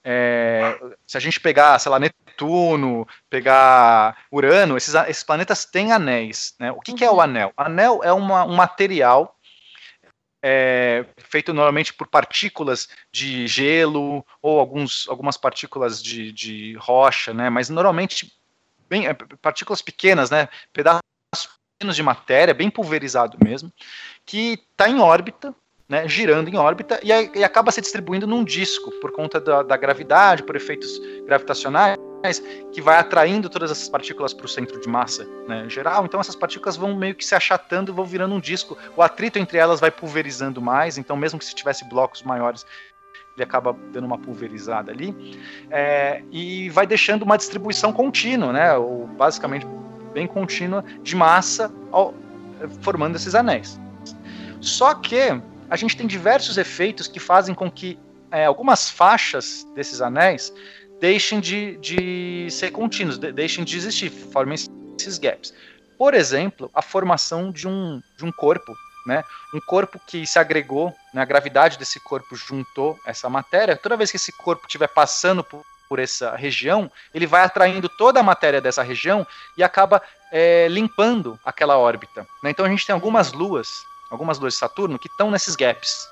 Speaker 2: É, se a gente pegar, sei lá, Netuno, pegar Urano, esses, esses planetas têm anéis. Né? O que, uhum. que é o uhum. anel? Anel é uma, um material é, feito normalmente por partículas de gelo ou alguns, algumas partículas de, de rocha, né? mas normalmente bem, é, partículas pequenas, né? pedaços de matéria, bem pulverizado mesmo, que está em órbita, né, girando em órbita e, e, acaba se distribuindo num disco por conta da, da, gravidade, por efeitos gravitacionais. que vai atraindo todas essas partículas para o centro de massa né, geral. Então essas partículas vão meio que se achatando, vão virando um disco. O atrito entre elas vai pulverizando mais. Então mesmo que se tivesse blocos maiores, ele acaba dando uma pulverizada ali é, e vai deixando uma distribuição contínua, né? Ou basicamente bem contínua de massa ao, formando esses anéis. Só que a gente tem diversos efeitos que fazem com que é, algumas faixas desses anéis deixem de, de ser contínuos, de, deixem de existir, formem esses gaps. Por exemplo, a formação de um, de um corpo, né? Um corpo que se agregou, né? a gravidade desse corpo juntou essa matéria. Toda vez que esse corpo estiver passando por, por essa região, ele vai atraindo toda a matéria dessa região e acaba é, limpando aquela órbita. Né? Então a gente tem algumas luas, algumas luas de Saturno que estão nesses gaps.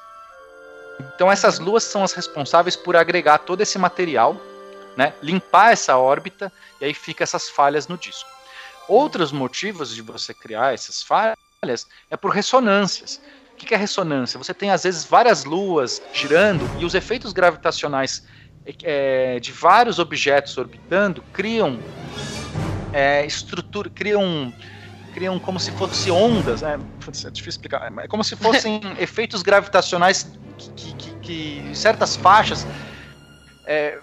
Speaker 2: Então essas luas são as responsáveis por agregar todo esse material, né, limpar essa órbita e aí fica essas falhas no disco. Outros motivos de você criar essas falhas é por ressonâncias. O que é ressonância? Você tem às vezes várias luas girando e os efeitos gravitacionais é, de vários objetos orbitando criam é, estrutura, criam criam como se fossem ondas, né? é difícil explicar, é como se fossem [LAUGHS] efeitos gravitacionais que, que, que certas faixas é,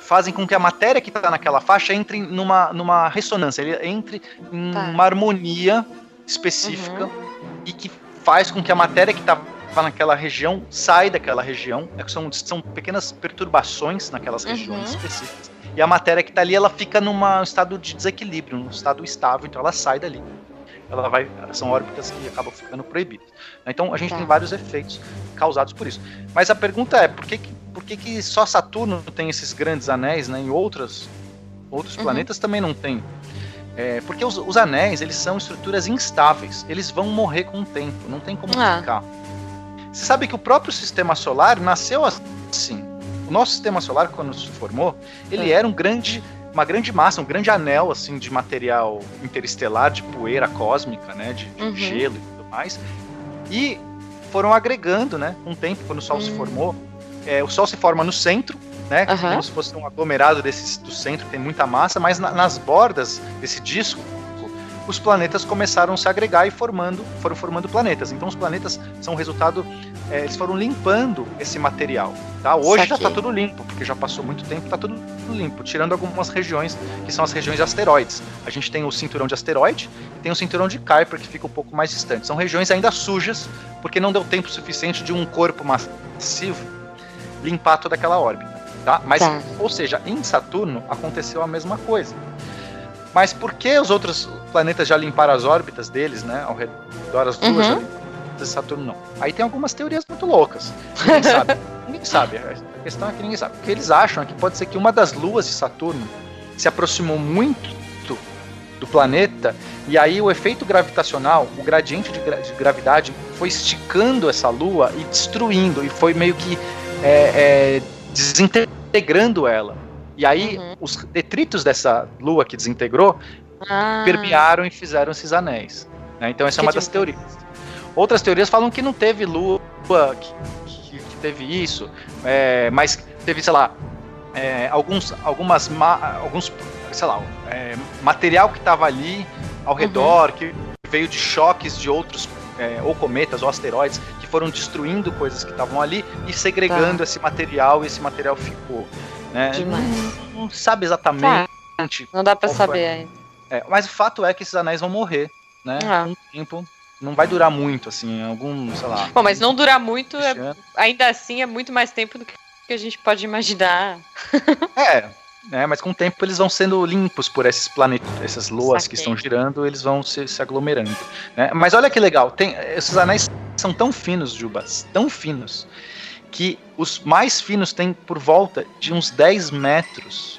Speaker 2: fazem com que a matéria que está naquela faixa entre numa, numa ressonância, ele entre em tá. uma harmonia específica uhum. e que faz com que a matéria que estava naquela região saia daquela região. É são, são pequenas perturbações naquelas uhum. regiões específicas. E a matéria que está ali, ela fica num estado de desequilíbrio, num estado estável, então ela sai dali ela vai, são órbitas que acabam ficando proibidas. Então a gente tá. tem vários efeitos causados por isso. Mas a pergunta é, por que, por que, que só Saturno tem esses grandes anéis, né? Em outros, outros uhum. planetas também não tem. É, porque os, os, anéis, eles são estruturas instáveis. Eles vão morrer com o tempo, não tem como ah. ficar. Você sabe que o próprio sistema solar nasceu assim. O nosso sistema solar, quando se formou, ele é. era um grande uma grande massa, um grande anel assim de material interestelar, de poeira cósmica, né, de, de uhum. gelo e tudo mais. E foram agregando, né, com o tempo, quando o Sol uhum. se hum. formou. É, o Sol se forma no centro, né, uhum. como se fosse um aglomerado desse, do centro, tem muita massa, mas na, nas bordas desse disco os planetas começaram a se agregar e formando, foram formando planetas. Então os planetas são resultado, é, eles foram limpando esse material. Tá? Hoje já está tudo limpo, porque já passou muito tempo, está tudo limpo, tirando algumas regiões que são as regiões de asteroides. A gente tem o cinturão de asteroide e tem o cinturão de Kuiper que fica um pouco mais distante. São regiões ainda sujas, porque não deu tempo suficiente de um corpo massivo limpar toda aquela órbita. Tá? Mas, tá. ou seja, em Saturno aconteceu a mesma coisa. Mas por que os outros planetas já limparam as órbitas deles, né? Ao redor as duas uhum. de Saturno não. Aí tem algumas teorias muito loucas. Ninguém sabe. [LAUGHS] ninguém sabe. A questão é que ninguém sabe. O que eles acham é que pode ser que uma das luas de Saturno se aproximou muito do planeta e aí o efeito gravitacional, o gradiente de, gra de gravidade foi esticando essa lua e destruindo e foi meio que é, é, desintegrando ela. E aí, uhum. os detritos dessa lua que desintegrou ah. permearam e fizeram esses anéis. Né? Então, essa que é uma das teorias. Outras teorias falam que não teve lua que, que, teve isso, é, mas teve, sei lá, é, alguns, algumas, alguns, sei lá, é, material que estava ali ao uhum. redor, que veio de choques de outros, é, ou cometas ou asteroides, que foram destruindo coisas que estavam ali e segregando tá. esse material, e esse material ficou. Né? Não, não, sabe exatamente. Tá.
Speaker 1: Não dá para saber ainda.
Speaker 2: É, mas o fato é que esses anéis vão morrer, né? Ah. Com o tempo. Não vai durar muito, assim, algum, sei lá.
Speaker 1: Bom, mas não durar muito, é, ainda assim, é muito mais tempo do que a gente pode imaginar. [LAUGHS]
Speaker 2: é, é, mas com o tempo eles vão sendo limpos por esses planetas, essas luas Saquei. que estão girando, eles vão se, se aglomerando. Né? Mas olha que legal, tem, esses anéis são tão finos, Jubas, tão finos, que os mais finos têm por volta de uns 10 metros.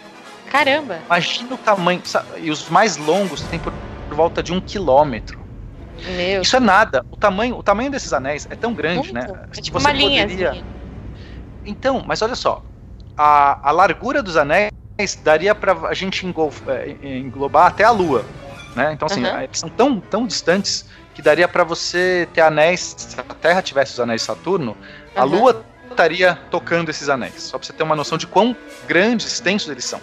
Speaker 1: Caramba!
Speaker 2: Imagina o tamanho. Sabe? E os mais longos têm por, volta de um quilômetro. Meu. Isso é nada. O tamanho, o tamanho desses anéis é tão grande, Muito. né?
Speaker 1: É tipo você uma linha. Poderia... Assim.
Speaker 2: Então, mas olha só. A, a largura dos anéis daria para a gente é, englobar até a Lua. Né? Então, assim, uhum. eles são tão, tão distantes que daria para você ter anéis. Se a Terra tivesse os anéis de Saturno, a Lua estaria tocando esses anéis. Só para você ter uma noção de quão grandes, extensos eles são.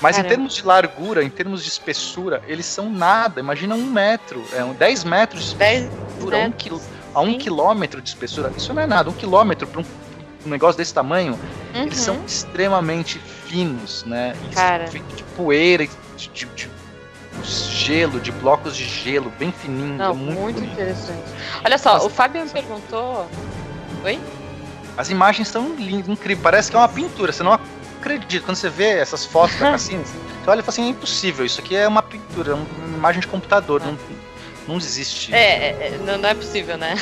Speaker 2: Mas Caramba. em termos de largura, em termos de espessura, eles são nada. Imagina um metro, é, 10 metros de espessura, um quil, a um quilômetro de espessura. Isso não é nada. Um quilômetro para um, um, negócio desse tamanho, uhum. eles são extremamente finos, né?
Speaker 1: Cara.
Speaker 2: De poeira, de, de, de, gelo, de blocos de gelo, bem fininho.
Speaker 1: Não,
Speaker 2: é muito,
Speaker 1: muito interessante. Olha só, Mas, o Fábio me perguntou. Oi?
Speaker 2: As imagens são lindas, incríveis. Parece que é uma pintura. Você não acredita. Quando você vê essas fotos da [LAUGHS] Cassini, você olha e fala assim: é impossível. Isso aqui é uma pintura, uma imagem de computador. Não, não existe.
Speaker 1: É, é, é não, não é possível, né?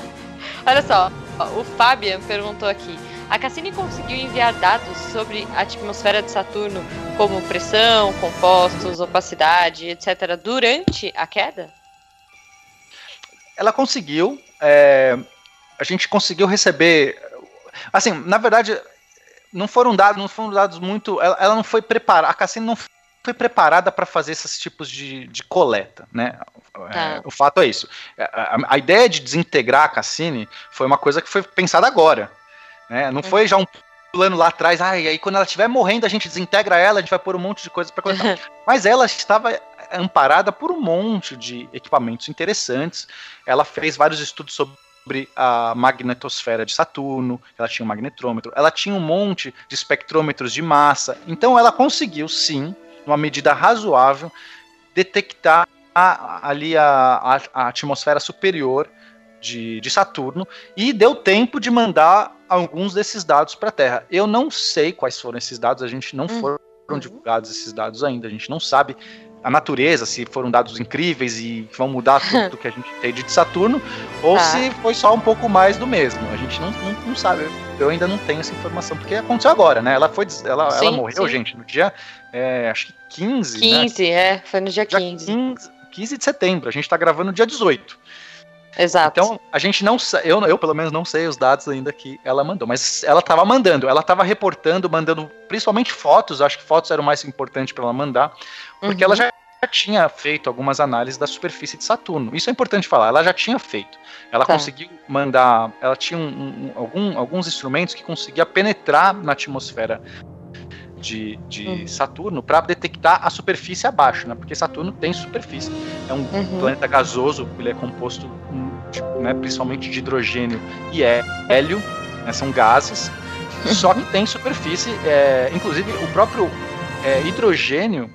Speaker 1: [LAUGHS] olha só, o Fabian perguntou aqui. A Cassini conseguiu enviar dados sobre a atmosfera de Saturno, como pressão, compostos, opacidade, etc., durante a queda?
Speaker 2: Ela conseguiu. É, a gente conseguiu receber. Assim, na verdade, não foram dados, não foram dados muito. Ela, ela não foi preparada. A Cassini não foi preparada para fazer esses tipos de, de coleta, né? Tá. É, o fato é isso. A, a, a, ideia de desintegrar a Cassini foi uma coisa que foi pensada agora. Né? Não foi já um plano lá atrás, ah, e aí quando ela estiver morrendo a gente desintegra ela, a gente vai pôr um monte de coisas para coletar. Mas ela estava amparada por um monte de equipamentos interessantes. Ela fez vários estudos sobre a magnetosfera de Saturno, ela tinha um magnetrômetro, ela tinha um monte de espectrômetros de massa. Então ela conseguiu sim, numa medida razoável, detectar a, ali a, a, a atmosfera superior de, de Saturno e deu tempo de mandar alguns desses dados para a Terra. Eu não sei quais foram esses dados, a gente não uhum. foram divulgados esses dados ainda, a gente não sabe a natureza, se foram dados incríveis e vão mudar tudo [LAUGHS] que a gente entende de Saturno, ou tá. se foi só um pouco mais do mesmo. A gente não, não, não, sabe. Eu ainda não tenho essa informação, porque aconteceu agora, né? Ela foi. Ela, sim, ela morreu, sim. gente, no dia. É, acho que 15.
Speaker 1: 15, né? é, foi no dia, dia 15.
Speaker 2: 15. 15 de setembro. A gente tá gravando no dia 18.
Speaker 1: Exato.
Speaker 2: Então, a gente não eu, eu pelo menos não sei os dados ainda que ela mandou, mas ela estava mandando, ela estava reportando, mandando principalmente fotos, acho que fotos eram o mais importante para ela mandar, porque uhum. ela já tinha feito algumas análises da superfície de Saturno. Isso é importante falar, ela já tinha feito. Ela tá. conseguiu mandar, ela tinha um, um, algum, alguns instrumentos que conseguia penetrar na atmosfera de, de uhum. Saturno para detectar a superfície abaixo, né? Porque Saturno tem superfície. É um uhum. planeta gasoso, ele é composto tipo, né, principalmente de hidrogênio e hélio, né, são gases, só que tem superfície, é, inclusive o próprio é, hidrogênio,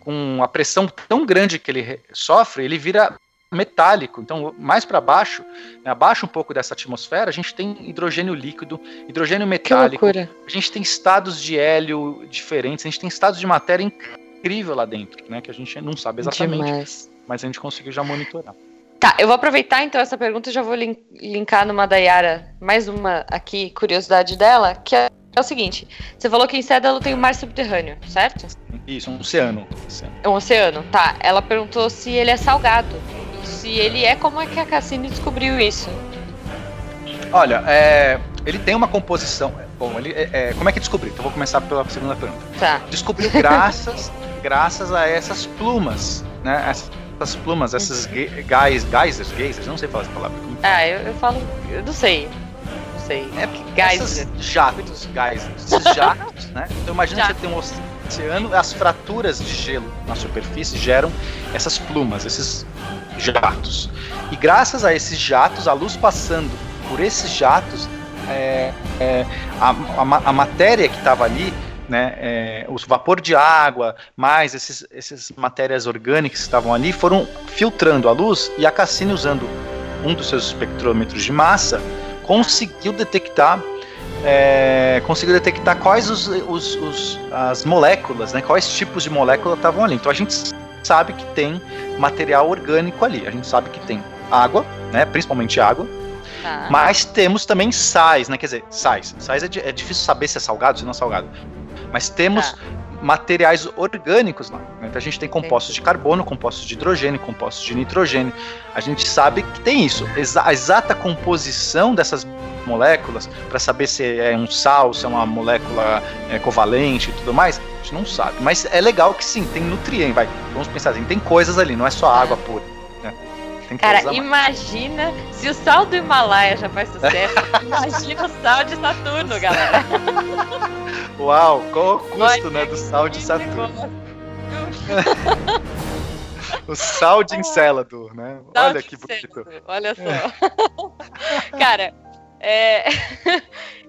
Speaker 2: com a pressão tão grande que ele sofre, ele vira metálico. Então, mais para baixo, né, abaixo um pouco dessa atmosfera, a gente tem hidrogênio líquido, hidrogênio metálico. A gente tem estados de hélio diferentes, a gente tem estados de matéria incrível lá dentro, né? Que a gente não sabe exatamente. Demais. Mas a gente conseguiu já monitorar.
Speaker 1: Tá, eu vou aproveitar então essa pergunta e já vou linkar numa da Yara, mais uma aqui, curiosidade dela, que é, é o seguinte: você falou que em Cédalo tem o mar subterrâneo, certo?
Speaker 2: Isso, um oceano.
Speaker 1: É um oceano, tá. Ela perguntou se ele é salgado. Se ele é, como é que a Cassini descobriu isso?
Speaker 2: Olha, é, ele tem uma composição. Bom, ele, é, é como é que descobriu? Então vou começar pela segunda pergunta.
Speaker 1: Tá.
Speaker 2: Descobriu graças, [LAUGHS] graças a essas plumas, né? Essas essas plumas, esses guys, geysers, geysers, não sei falar essa palavra.
Speaker 1: Ah, eu, eu falo, eu não sei. Não sei.
Speaker 2: É geyser. jatos, geysers, esses [LAUGHS] jatos, né? Então imagina Jato. você ter um oceano, as fraturas de gelo na superfície geram essas plumas, esses jatos. E graças a esses jatos, a luz passando por esses jatos, é, é, a, a, a matéria que estava ali né, é, o vapor de água, mais esses, essas matérias orgânicas que estavam ali, foram filtrando a luz e a Cassini, usando um dos seus espectrômetros de massa, conseguiu detectar é, conseguiu detectar quais os, os, os, as moléculas, né, quais tipos de molécula estavam ali. Então a gente sabe que tem material orgânico ali, a gente sabe que tem água, né, principalmente água, tá. mas temos também sais, né, quer dizer, sais. Sais é, é difícil saber se é salgado ou se não é salgado. Mas temos tá. Materiais orgânicos lá. Né? Então a gente tem compostos de carbono, compostos de hidrogênio, compostos de nitrogênio. A gente sabe que tem isso. a exata composição dessas moléculas, para saber se é um sal, se é uma molécula é, covalente e tudo mais, a gente não sabe. Mas é legal que sim, tem nutriente, vai. Vamos pensar assim, tem coisas ali, não é só água pura.
Speaker 1: Cara, imagina se o sal do Himalaia já faz sucesso. [LAUGHS] imagina o sal de Saturno, galera. [LAUGHS]
Speaker 2: Uau, qual o custo, né, do sal de Saturno? [LAUGHS] o sal de Encelador, né?
Speaker 1: Sal Olha que bonito. Olha só. É. Cara, é...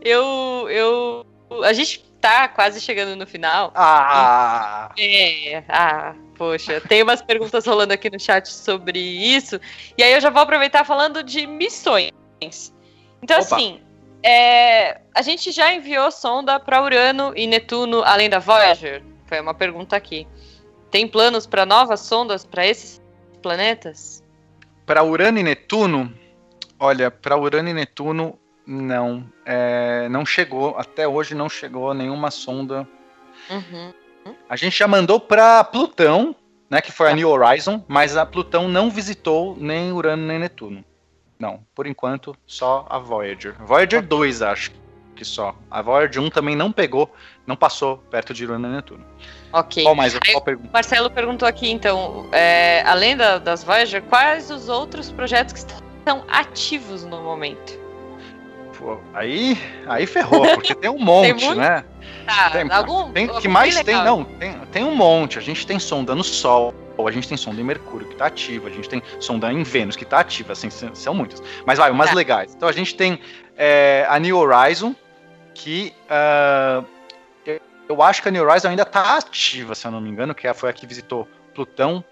Speaker 1: eu, eu, a gente tá quase chegando no final.
Speaker 2: Ah!
Speaker 1: É, ah, poxa, tem umas perguntas rolando aqui no chat sobre isso. E aí eu já vou aproveitar falando de missões. Então, Opa. assim, é, a gente já enviou sonda para Urano e Netuno além da Voyager? Foi uma pergunta aqui. Tem planos para novas sondas para esses planetas?
Speaker 2: Para Urano e Netuno? Olha, para Urano e Netuno, não. É, não chegou, até hoje não chegou nenhuma sonda. Uhum. A gente já mandou para Plutão, né, que foi a tá. New Horizon, mas a Plutão não visitou nem Urano nem Netuno. Não, por enquanto, só a Voyager. Voyager 2, acho que só. A Voyager 1 também não pegou, não passou perto de Urano e Netuno.
Speaker 1: Ok.
Speaker 2: Qual mais? Qual pergunta?
Speaker 1: Marcelo perguntou aqui, então, é, além da, das Voyager, quais os outros projetos que estão ativos no momento?
Speaker 2: Aí, aí ferrou, porque tem um [LAUGHS] monte, tem né?
Speaker 1: Tá, tem,
Speaker 2: algum, tem, que mais tem? Não, tem, tem um monte. A gente tem sonda no Sol, a gente tem sonda em Mercúrio que está ativa, a gente tem sonda em Vênus que está ativa, assim, são muitas. Mas vai, umas tá. legais. Então a gente tem é, a New Horizon, que uh, eu acho que a New Horizon ainda está ativa, se eu não me engano, que foi a que visitou Plutão.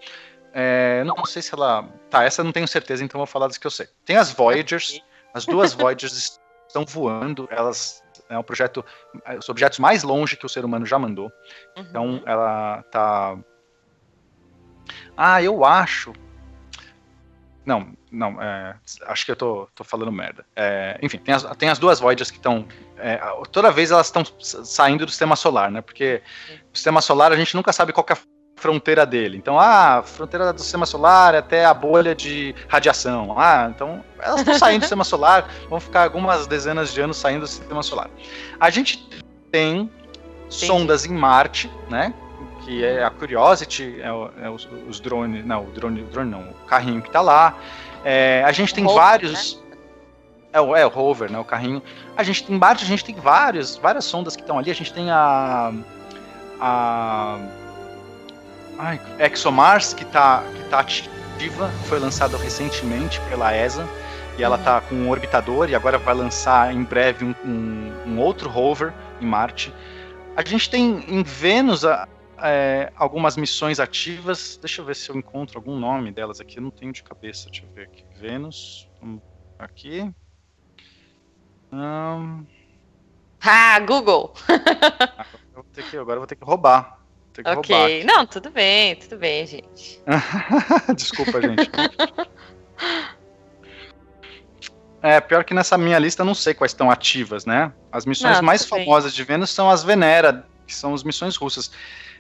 Speaker 2: É, não sei se ela. Tá, essa eu não tenho certeza, então vou falar das que eu sei. Tem as Voyagers, as duas [LAUGHS] Voyagers estão voando, elas é um projeto, é, os objetos mais longe que o ser humano já mandou. Uhum. Então ela tá. Ah, eu acho. Não, não, é, acho que eu tô, tô falando merda. É, enfim, tem as, tem as duas Voyagers que estão. É, toda vez elas estão saindo do sistema solar, né? Porque o sistema solar a gente nunca sabe qual é a fronteira dele. Então, ah, a fronteira do sistema solar é até a bolha de radiação. Ah, então elas estão saindo do sistema solar, vão ficar algumas dezenas de anos saindo do sistema solar. A gente tem sondas em Marte, né? Que é a Curiosity, é, o, é os, os, drones, não, o drone, o drone não, o carrinho que está lá. É, a gente tem rover, vários. Né? É, o, é, o rover, né? O carrinho. A gente tem Marte, a gente tem vários, várias sondas que estão ali. A gente tem a. A Ai, ExoMars, que está que tá ativa, foi lançado recentemente pela ESA, e ela está com um orbitador, e agora vai lançar em breve um, um, um outro rover em Marte. A gente tem em Vênus a, é, algumas missões ativas. Deixa eu ver se eu encontro algum nome delas aqui. Eu não tenho de cabeça. Deixa eu ver aqui. Vênus. Aqui. Um...
Speaker 1: Ah, Google!
Speaker 2: agora, eu vou ter que, agora eu vou ter que roubar.
Speaker 1: Tem que ok, não, tudo bem, tudo bem, gente. [LAUGHS]
Speaker 2: Desculpa, gente. É, pior que nessa minha lista eu não sei quais estão ativas, né? As missões não, mais famosas bem. de Vênus são as Venera, que são as missões russas.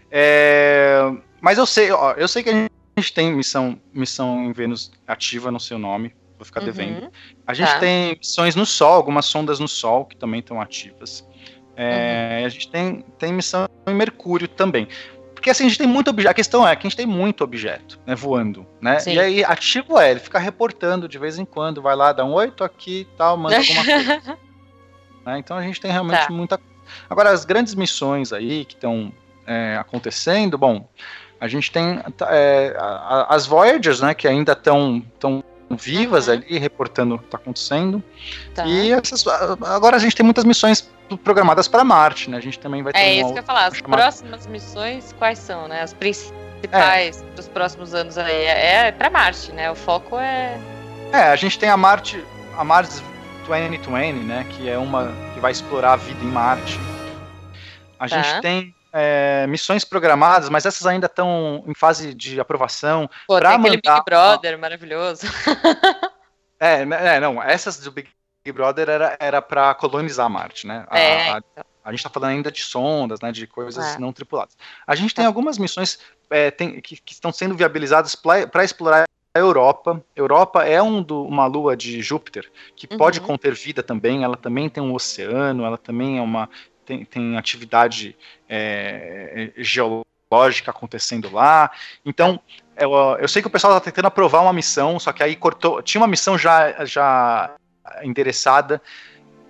Speaker 2: É, mas eu sei, ó, eu sei que a gente tem missão, missão em Vênus ativa, não sei o nome, vou ficar uhum. devendo. A gente tá. tem missões no Sol, algumas sondas no Sol que também estão ativas. É, uhum. A gente tem, tem missão em Mercúrio também. Porque assim, a gente tem muito objeto. A questão é que a gente tem muito objeto, né, voando, né? Sim. E aí, ativo é, ele fica reportando de vez em quando, vai lá, dá um oi, tô aqui tal, manda alguma coisa. [LAUGHS] né? Então a gente tem realmente tá. muita. Agora, as grandes missões aí que estão é, acontecendo, bom, a gente tem é, as Voyagers, né, que ainda estão tão vivas uhum. ali, reportando o que está acontecendo. Tá. E essas, agora a gente tem muitas missões programadas para Marte, né? A gente também vai ter
Speaker 1: É isso que eu ia falar. As chamada... próximas missões, quais são, né? As principais é. dos próximos anos aí. É, é para Marte, né? O foco é.
Speaker 2: É, a gente tem a Marte, a Mars 2020, né? Que é uma que vai explorar a vida em Marte. A tá. gente tem é, missões programadas, mas essas ainda estão em fase de aprovação.
Speaker 1: Pô, tem aquele mandar... Big Brother maravilhoso. [LAUGHS]
Speaker 2: é, é, não, essas do Big Brother era, era para colonizar Marte, né? A, é. a, então. a gente está falando ainda de sondas, né, de coisas é. não tripuladas. A gente tem algumas missões é, tem, que, que, estão sendo viabilizadas para explorar a Europa. Europa é um do, uma lua de Júpiter que uhum. pode conter vida também. Ela também tem um oceano. Ela também é uma tem, tem atividade é, geológica acontecendo lá. Então eu, eu sei que o pessoal está tentando aprovar uma missão, só que aí cortou. Tinha uma missão já já endereçada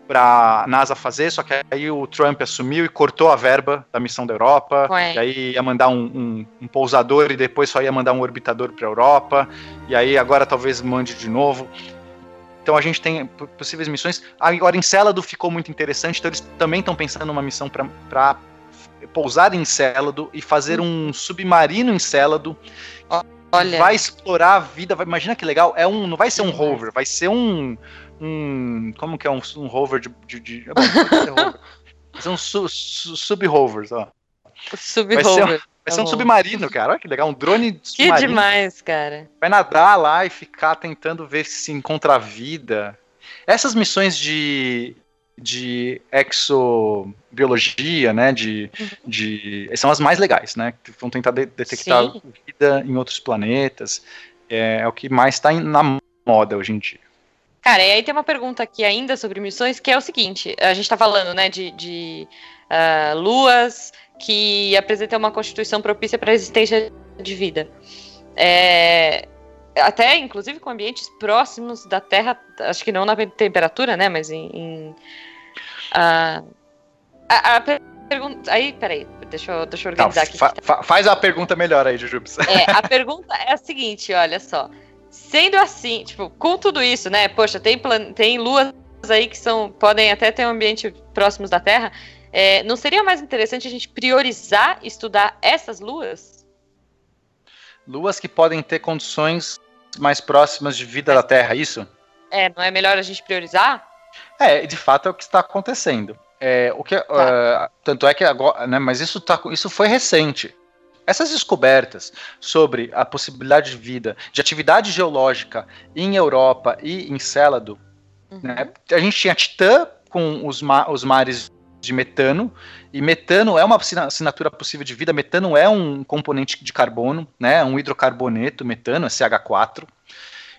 Speaker 2: para NASA fazer, só que aí o Trump assumiu e cortou a verba da missão da Europa. E aí ia mandar um, um, um, pousador e depois só ia mandar um orbitador para a Europa. E aí agora talvez mande de novo. Então a gente tem possíveis missões. Agora Encélado ficou muito interessante, então eles também estão pensando numa missão para pousar em Encélado e fazer um submarino em Encélado. Olha. Vai explorar a vida. Vai, imagina que legal. É um, não vai ser um rover, vai ser um, um. Como que é um, um rover de. de, de é bom, São su, su, sub-hovers, ó.
Speaker 1: Sub-hover.
Speaker 2: Vai, vai ser um, submarino, cara. Olha que legal, um drone
Speaker 1: Que demais, cara.
Speaker 2: Vai nadar lá e ficar tentando ver se encontra vida. Essas missões de, de exobiologia, né, de, uhum. de são as mais legais, né, vão tentar de, detectar Sim. vida em outros planetas, é, é o que mais está na moda hoje em dia.
Speaker 1: Cara, e aí tem uma pergunta aqui ainda sobre missões, que é o seguinte: a gente está falando, né, de, de uh, luas que apresentam uma constituição propícia para a existência de vida. É, até, inclusive, com ambientes próximos da Terra, acho que não na temperatura, né, mas em. em uh, a, a pergunta. Aí, peraí, deixa eu, deixa eu organizar aqui.
Speaker 2: Fa, fa, faz a pergunta melhor aí, Jujubes.
Speaker 1: É, a [LAUGHS] pergunta é a seguinte: olha só. Sendo assim, tipo, com tudo isso, né? Poxa, tem, plan... tem luas aí que são podem até ter um ambiente próximos da Terra. É, não seria mais interessante a gente priorizar estudar essas luas?
Speaker 2: Luas que podem ter condições mais próximas de vida é. da Terra, isso?
Speaker 1: É, não é melhor a gente priorizar?
Speaker 2: É, de fato é o que está acontecendo. É, o que, tá. uh, tanto é que agora, né, mas isso, tá, isso foi recente. Essas descobertas sobre a possibilidade de vida, de atividade geológica em Europa e em Célado, uhum. né, a gente tinha Titã com os, ma os mares de metano, e metano é uma assinatura possível de vida, metano é um componente de carbono, né, um hidrocarboneto, metano, é CH4.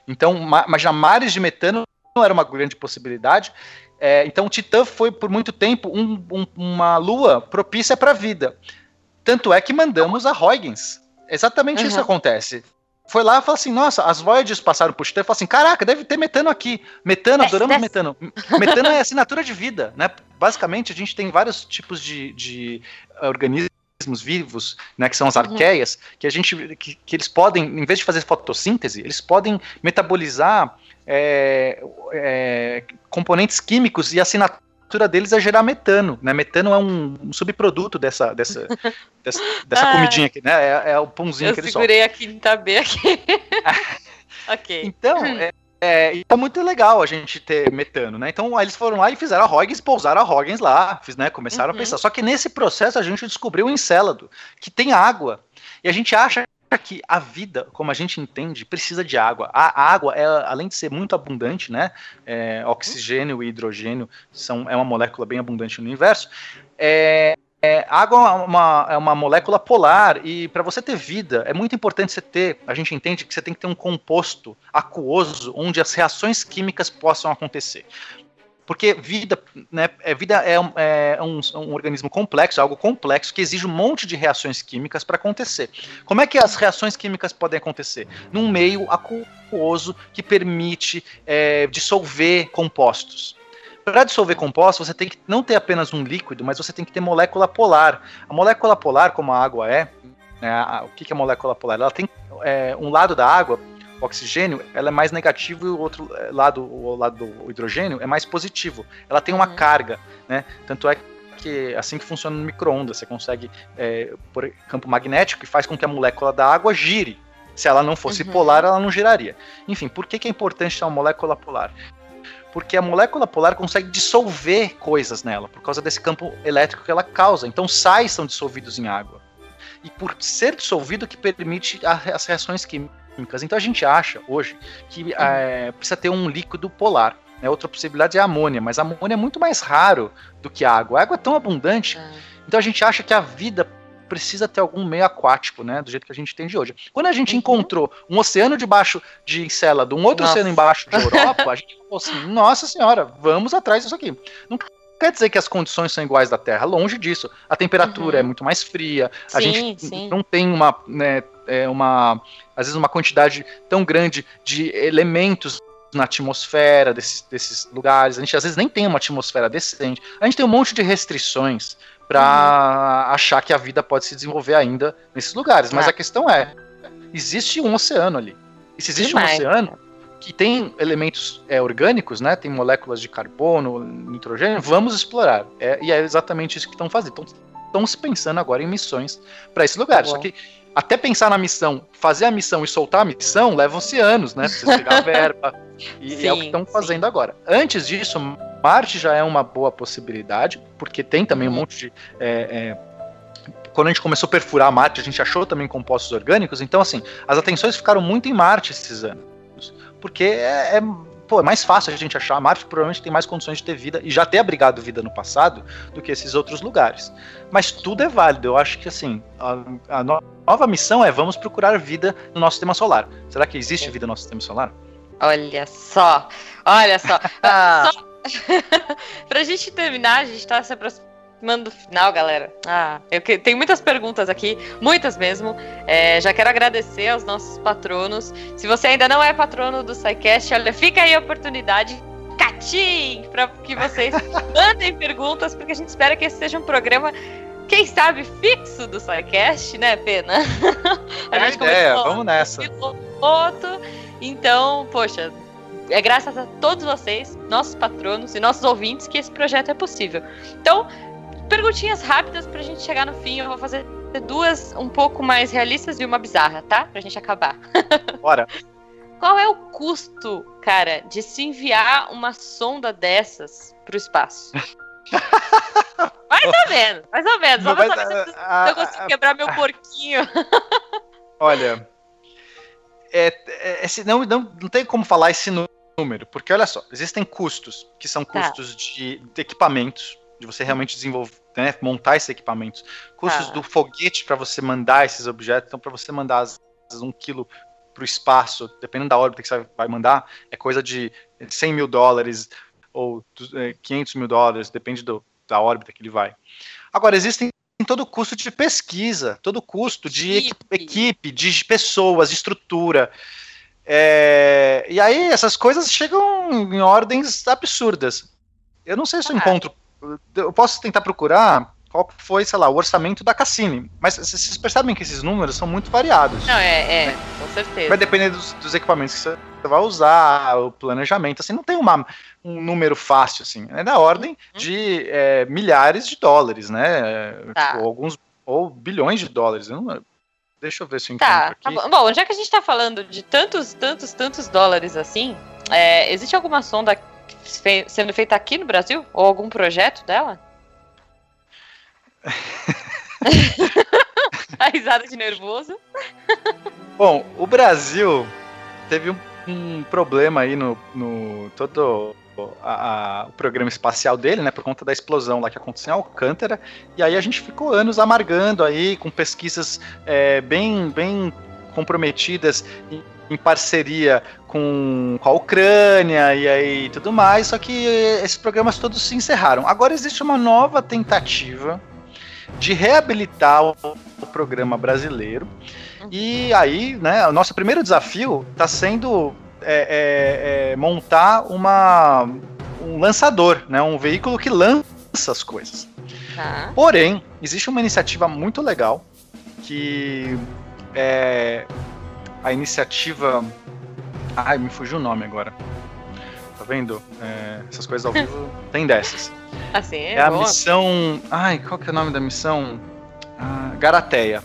Speaker 2: Então, imagina, mares de metano não era uma grande possibilidade. É, então, Titã foi por muito tempo um, um, uma lua propícia para a vida. Tanto é que mandamos a Huygens. Exatamente uhum. isso acontece. Foi lá e falou assim: nossa, as Voyages passaram por Titã e falou assim: caraca, deve ter metano aqui. Metano, adoramos metano. Metano é assinatura de vida, né? Basicamente, a gente tem vários tipos de, de organismos vivos, né, que são as uhum. arqueias, que a gente que, que, eles podem, em vez de fazer fotossíntese, eles podem metabolizar é, é, componentes químicos e assinatura estrutura deles é gerar metano, né? Metano é um, um subproduto dessa, dessa, [LAUGHS] dessa, dessa ah, comidinha aqui, né? É, é o pãozinho que eles
Speaker 1: soltam. Eu segurei a quinta B aqui. [LAUGHS] ok.
Speaker 2: Então, é, é, é muito legal a gente ter metano, né? Então aí eles foram lá e fizeram a Huygens, pousaram a Huygens lá, fiz, né? Começaram uhum. a pensar. Só que nesse processo a gente descobriu o Encélado, que tem água. E a gente acha que a vida, como a gente entende, precisa de água. A água, é, além de ser muito abundante, né, é, oxigênio e hidrogênio são, é uma molécula bem abundante no universo, é, é, água é uma, é uma molécula polar e para você ter vida é muito importante você ter. A gente entende que você tem que ter um composto aquoso onde as reações químicas possam acontecer. Porque vida, né, é, vida é, um, é um, um, organismo complexo, algo complexo, que exige um monte de reações químicas para acontecer. Como é que as reações químicas podem acontecer? Num meio aquoso que permite é, dissolver compostos. Para dissolver compostos, você tem que não ter apenas um líquido, mas você tem que ter molécula polar. A molécula polar, como a água é, né, a, o que, que é molécula polar? Ela tem é, um lado da água oxigênio, ela é mais negativo e o outro eh, lado, o lado do hidrogênio, é mais positivo. Ela tem uma uhum. carga, né? Tanto é que assim que funciona no micro-ondas, você consegue é, por campo magnético que faz com que a molécula da água gire. Se ela não fosse uhum. polar, ela não giraria. Enfim, por que, que é importante ter uma molécula polar? Porque a molécula polar consegue dissolver coisas nela, por causa desse campo elétrico que ela causa. Então, sais são dissolvidos em água. E por ser dissolvido que permite as reações químicas. Então a gente acha hoje que é, precisa ter um líquido polar. Né? Outra possibilidade é a amônia, mas a amônia é muito mais raro do que a água. A água é tão abundante, é. então a gente acha que a vida precisa ter algum meio aquático, né? Do jeito que a gente tem de hoje. Quando a gente uhum. encontrou um oceano debaixo de Encélado, um outro nossa. oceano embaixo de Europa, a gente falou assim: [LAUGHS] nossa senhora, vamos atrás disso aqui. Não quer dizer que as condições são iguais da Terra, longe disso. A temperatura uhum. é muito mais fria, sim, a gente sim. não tem uma, né, é, uma, às vezes uma quantidade tão grande de elementos na atmosfera desses, desses lugares. A gente às vezes nem tem uma atmosfera decente. A gente tem um monte de restrições para uhum. achar que a vida pode se desenvolver ainda nesses lugares. Mas ah. a questão é, existe um oceano ali. E se existe Demais. um oceano que tem elementos é, orgânicos, né? Tem moléculas de carbono, nitrogênio, vamos explorar. É, e é exatamente isso que estão fazendo. Estão se pensando agora em missões para esse lugar. Tá Só que até pensar na missão, fazer a missão e soltar a missão, levam-se anos, né? Pra pegar a [LAUGHS] verba. E sim, é o que estão fazendo agora. Antes disso, Marte já é uma boa possibilidade, porque tem também um uhum. monte de. É, é, quando a gente começou a perfurar Marte, a gente achou também compostos orgânicos. Então, assim, as atenções ficaram muito em Marte esses anos. Porque é, é pô, é mais fácil a gente achar. Marte provavelmente tem mais condições de ter vida e já ter abrigado vida no passado do que esses outros lugares. Mas tudo é válido. Eu acho que assim, a, a nova missão é vamos procurar vida no nosso sistema solar. Será que existe vida no nosso sistema solar?
Speaker 1: Olha só, olha só. ah. [LAUGHS] só... [LAUGHS] pra gente terminar, a gente tá se aproximando aproximando do final, galera. Ah, eu que, tenho muitas perguntas aqui, muitas mesmo. É, já quero agradecer aos nossos patronos. Se você ainda não é patrono do SciCast, olha, fica aí a oportunidade. Catim! Para que vocês [LAUGHS] mandem perguntas, porque a gente espera que esse seja um programa quem sabe, fixo do SciCast, né, Pena? [LAUGHS]
Speaker 2: a é gente a ideia, vamos nessa.
Speaker 1: Piloto, então, poxa, é graças a todos vocês, nossos patronos e nossos ouvintes, que esse projeto é possível. Então, perguntinhas rápidas pra gente chegar no fim. Eu vou fazer duas um pouco mais realistas e uma bizarra, tá? Pra gente acabar. [LAUGHS]
Speaker 2: Bora.
Speaker 1: Qual é o custo, cara, de se enviar uma sonda dessas pro espaço? [LAUGHS] mais ou menos, mais ou menos. Só pra saber se, eu, a, se eu consigo a, quebrar meu porquinho. [LAUGHS]
Speaker 2: Olha, é, é, é, não, não, não tem como falar esse número, porque olha só, existem custos, que são tá. custos tá. de, de equipamentos, de você realmente desenvolver, né, montar esses equipamentos, custos ah. do foguete para você mandar esses objetos, então para você mandar às vezes, um quilo para o espaço, dependendo da órbita que você vai mandar, é coisa de 100 mil dólares ou 500 é, mil dólares, depende do, da órbita que ele vai. Agora, existem todo o custo de pesquisa, todo o custo de equipe, equipe de pessoas, de estrutura. É, e aí essas coisas chegam em ordens absurdas. Eu não sei se eu ah. encontro eu posso tentar procurar qual foi, sei lá, o orçamento da Cassini. Mas vocês percebem que esses números são muito variados.
Speaker 1: Não, é, é né? com certeza.
Speaker 2: Vai depender dos, dos, equipamentos que você vai usar, o planejamento, assim, não tem uma, um número fácil, assim. É da ordem uhum. de é, milhares de dólares, né? Tá. Tipo, alguns, ou bilhões de dólares. Eu não, deixa eu ver se eu tá,
Speaker 1: encontro tá, aqui. Tá bom. bom, já que a gente tá falando de tantos, tantos, tantos dólares assim, é, existe alguma sonda sendo feita aqui no Brasil? Ou algum projeto dela? a [LAUGHS] risada de nervoso.
Speaker 2: Bom, o Brasil teve um, um problema aí no, no todo a, a, o programa espacial dele, né, por conta da explosão lá que aconteceu em Alcântara, e aí a gente ficou anos amargando aí com pesquisas é, bem, bem comprometidas em parceria com, com a Ucrânia e aí tudo mais, só que esses programas todos se encerraram. Agora existe uma nova tentativa de reabilitar o, o programa brasileiro. E aí, né, o nosso primeiro desafio está sendo é, é, é, montar uma, um lançador, né, um veículo que lança as coisas. Tá. Porém, existe uma iniciativa muito legal que é, a iniciativa. Ai, me fugiu o nome agora. Tá vendo? É, essas coisas ao vivo [LAUGHS] tem dessas.
Speaker 1: Assim, é,
Speaker 2: é a missão. Ai, qual que é o nome da missão? Ah, Garateia.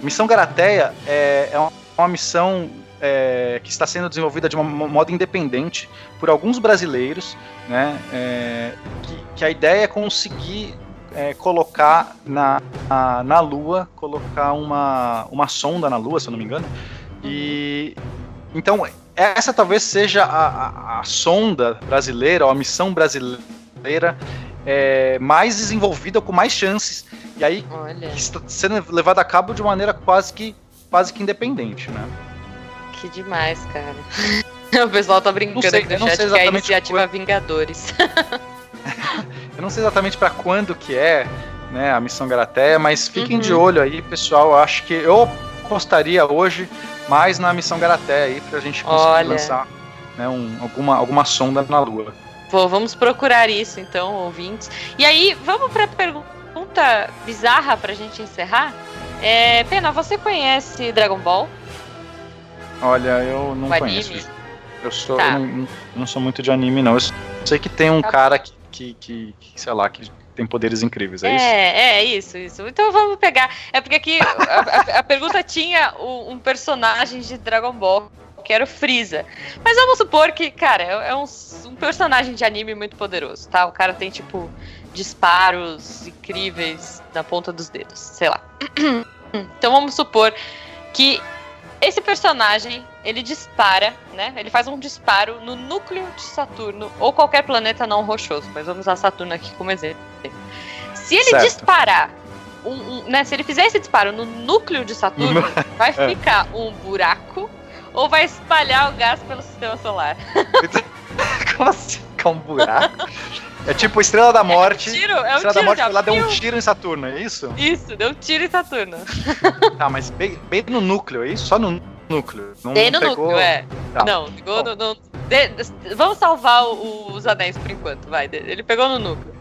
Speaker 2: Missão Garateia é, é uma, uma missão é, que está sendo desenvolvida de um modo independente por alguns brasileiros, né? É, que, que, a ideia é conseguir é, colocar na, na, na, Lua, colocar uma, uma sonda na Lua, se eu não me engano, e então essa talvez seja a, a, a sonda brasileira, ou a missão brasileira é, mais desenvolvida, com mais chances. E aí está sendo levada a cabo de maneira quase que, quase que independente, né?
Speaker 1: Que demais, cara. [LAUGHS] o pessoal tá brincando sei, aqui no chat que é a iniciativa quando... Vingadores. [LAUGHS]
Speaker 2: eu não sei exatamente para quando que é, né, a missão Garateia, mas fiquem uhum. de olho aí, pessoal. Eu acho que eu apostaria hoje mais na missão Garaté aí pra gente conseguir Olha. lançar né, um, alguma, alguma sonda na Lua.
Speaker 1: Pô, vamos procurar isso então, ouvintes. E aí, vamos para a pergunta bizarra para a gente encerrar? É, Pena, você conhece Dragon Ball?
Speaker 2: Olha, eu não o conheço. Anime? Eu sou, tá. eu não, não, sou muito de anime, não. Eu sei que tem um tá. cara que, que, que, sei lá, que tem poderes incríveis, é, é isso?
Speaker 1: É, isso, isso. Então vamos pegar. É porque aqui a, a, a pergunta tinha um, personagem de Dragon Ball, que era o Freeza. Mas vamos supor que, cara, é, é um, um personagem de anime muito poderoso, tá? O cara tem, tipo, disparos incríveis na ponta dos dedos, sei lá. [CLEARS THROAT] Então vamos supor que esse personagem, ele dispara, né? Ele faz um disparo no núcleo de Saturno ou qualquer planeta não rochoso, mas vamos usar Saturno aqui como exemplo. Se ele certo. disparar, um, um, né? Se ele fizer esse disparo no núcleo de Saturno, [LAUGHS] vai é. ficar um buraco ou vai espalhar o gás pelo sistema solar? [LAUGHS]
Speaker 2: como assim ficar um buraco? [LAUGHS] É tipo Estrela da Morte. É
Speaker 1: tiro, é um
Speaker 2: Estrela da Morte foi lá, deu um tiro em Saturno, é isso?
Speaker 1: Isso, deu um tiro em Saturno. [LAUGHS]
Speaker 2: tá, mas bem, bem no núcleo, é isso? Só no núcleo.
Speaker 1: Não bem no pegou... núcleo, é. Tá. Não, pegou no. no de, de, vamos salvar o, os anéis por enquanto, vai. Ele pegou no núcleo.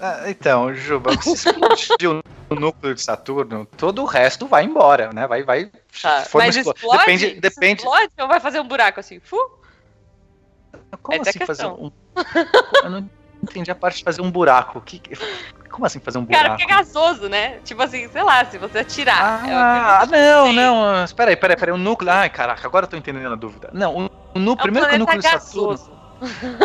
Speaker 2: Ah, então, Juba, se explodiu no núcleo de Saturno, todo o resto vai embora, né? Vai, vai.
Speaker 1: Tá, mas explode, depende, depende. Explode vai fazer um buraco assim? Fu?
Speaker 2: Como é assim fazer um. Eu não entendi a parte de fazer um buraco. Que... Como assim fazer um buraco?
Speaker 1: Cara, porque é gasoso, né? Tipo assim, sei lá, se você atirar.
Speaker 2: É ah, não, assim. não. Espera aí, espera aí, espera aí. O núcleo. Ai, caraca, agora eu tô entendendo a dúvida. Não, o, é primeiro que o núcleo de Saturno.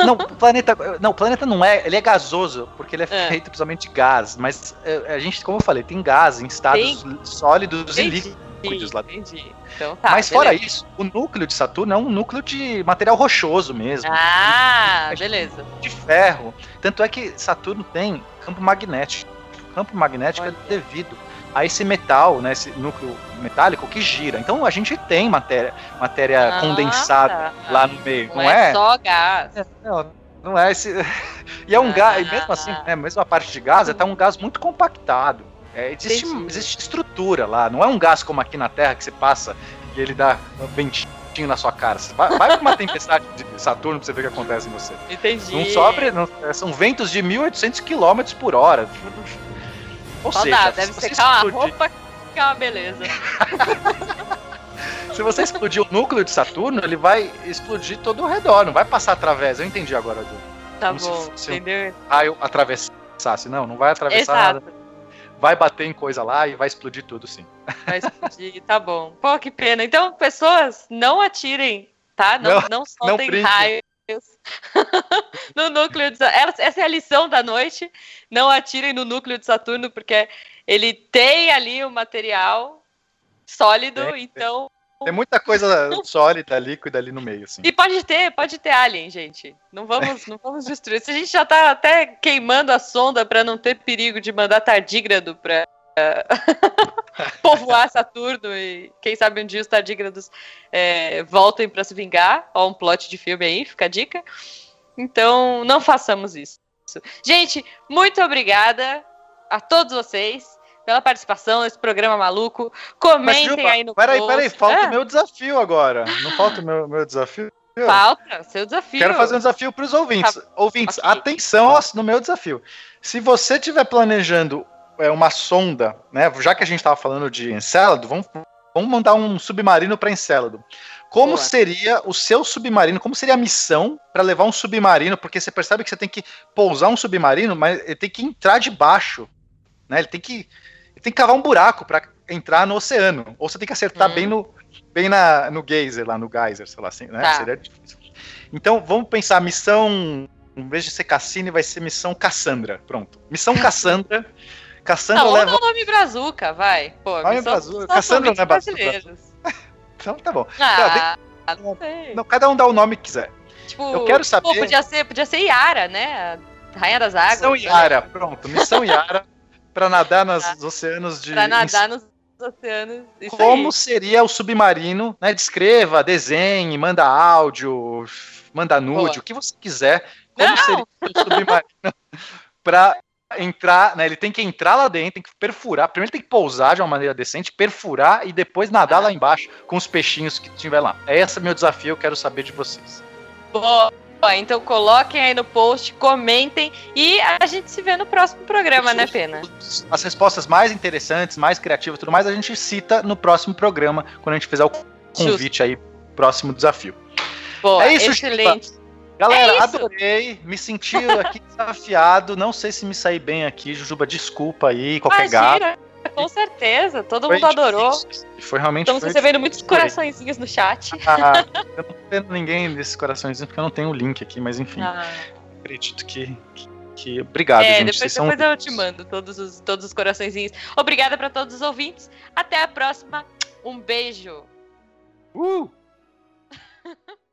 Speaker 2: Não, o planeta, não, o planeta não é, ele é gasoso, porque ele é, é. feito principalmente de gás, mas é, a gente, como eu falei, tem gás em estados sólidos tem. e líquidos lá dentro. Então, tá, Mas fora isso, o núcleo de Saturno é um núcleo de material rochoso mesmo.
Speaker 1: Ah, de, beleza.
Speaker 2: De ferro. Tanto é que Saturno tem campo magnético. O campo magnético é Olha. é devido a esse metal, né, esse núcleo metálico que gira. Então a gente tem matéria, matéria ah, condensada tá. lá no meio, não, não é?
Speaker 1: é? só gás. É,
Speaker 2: não, não é esse. [LAUGHS] e é um ah, gás, mesmo assim, né, mesmo a parte de gás, é tá um gás muito compactado. É, existe, existe estrutura lá, não é um gás como aqui na Terra que você passa e ele dá ventinho na sua cara. Você vai, vai pra uma tempestade de Saturno pra você ver o que acontece em você.
Speaker 1: Entendi.
Speaker 2: Não sobre, não, é, são ventos de 1800 km por hora.
Speaker 1: Ou Só seja, dá, deve secar explodir... uma roupa que é uma beleza. [LAUGHS]
Speaker 2: se você explodir o núcleo de Saturno, ele vai explodir todo ao redor, não vai passar através. Eu entendi agora, Du.
Speaker 1: Tá Como bom, se, se entendeu?
Speaker 2: Um raio atravessasse. Não, não vai atravessar Exato. nada vai bater em coisa lá e vai explodir tudo, sim.
Speaker 1: Vai explodir, tá bom. Pô, que pena. Então, pessoas, não atirem, tá? Não, não, não soltem não raios [LAUGHS] no núcleo de Saturno. Essa é a lição da noite. Não atirem no núcleo de Saturno, porque ele tem ali o material sólido, é, então
Speaker 2: tem muita coisa sólida, líquida ali no meio, assim.
Speaker 1: E pode ter, pode ter alien, gente. Não vamos, não vamos destruir. Se a gente já tá até queimando a sonda para não ter perigo de mandar tardígrado para [LAUGHS] povoar Saturno e quem sabe um dia os tardígrados é, voltem para se vingar. Ó, um plot de filme aí, fica a dica. Então, não façamos isso. Gente, muito obrigada a todos vocês pela participação nesse programa maluco. Comentem Mas, aí no
Speaker 2: peraí, post. Peraí, falta o meu desafio agora. Não falta o meu, meu desafio?
Speaker 1: Falta, seu desafio.
Speaker 2: Quero fazer um desafio para os ouvintes. Tá. Ouvintes, okay. atenção no meu desafio. Se você estiver planejando é, uma sonda, né? Já que a gente estava falando de Encélado, vamos, vamos mandar um submarino para Encélado. Como Boa. seria o seu submarino? Como seria a missão para levar um submarino? Porque você percebe que você tem que pousar um submarino, mas ele tem que entrar debaixo, né? Ele tem que tem que cavar um buraco para entrar no oceano. Ou você tem que acertar hum. bem no bem na, no geyser, lá no geyser, sei lá assim, né? Tá. Seria difícil. Então, vamos pensar, missão, em vez de ser Cassini, vai ser missão Cassandra. Pronto. Missão Cassandra. Cassandra
Speaker 1: não,
Speaker 2: leva...
Speaker 1: Não, nome Brazuca, vai. Pô,
Speaker 2: nome Brazuca. Cassandra não é Brazuca. [LAUGHS] então, tá bom. Ah, não, não, cada um dá o nome que quiser. Tipo, eu quero saber... Pô,
Speaker 1: podia ser, podia ser Yara, né? Rainha das Águas.
Speaker 2: Missão Yara, pronto. Missão Yara. Para nadar nos oceanos de.
Speaker 1: Para nadar nos oceanos.
Speaker 2: Como aí. seria o submarino? Né? Descreva, desenhe, manda áudio, manda nude, Boa. o que você quiser. Como Não. seria o submarino [LAUGHS] para entrar, né? Ele tem que entrar lá dentro, tem que perfurar. Primeiro tem que pousar de uma maneira decente, perfurar e depois nadar ah. lá embaixo com os peixinhos que tiver lá. Esse é meu desafio, eu quero saber de vocês.
Speaker 1: Boa. Então coloquem aí no post, comentem e a gente se vê no próximo programa, né, Pena?
Speaker 2: As respostas mais interessantes, mais criativas, tudo mais, a gente cita no próximo programa, quando a gente fizer o convite Justo. aí, próximo desafio.
Speaker 1: Boa, é isso, excelente.
Speaker 2: Galera, é adorei, me senti aqui [LAUGHS] desafiado, não sei se me saí bem aqui, Jujuba, desculpa aí, qualquer Imagina, gato.
Speaker 1: Com certeza, todo foi mundo adorou.
Speaker 2: Foi realmente
Speaker 1: Estamos
Speaker 2: foi
Speaker 1: recebendo muitos coraçõezinhos no chat.
Speaker 2: Ah, eu não tô vendo ninguém desses coraçõezinhos porque eu não tenho o link aqui, mas enfim. Ah. Acredito que, que, que, Obrigado,
Speaker 1: é,
Speaker 2: gente.
Speaker 1: Depois, depois eu te mando todos os, todos os coraçõezinhos. Obrigada para todos os ouvintes. Até a próxima. Um beijo.
Speaker 2: Uh! [LAUGHS]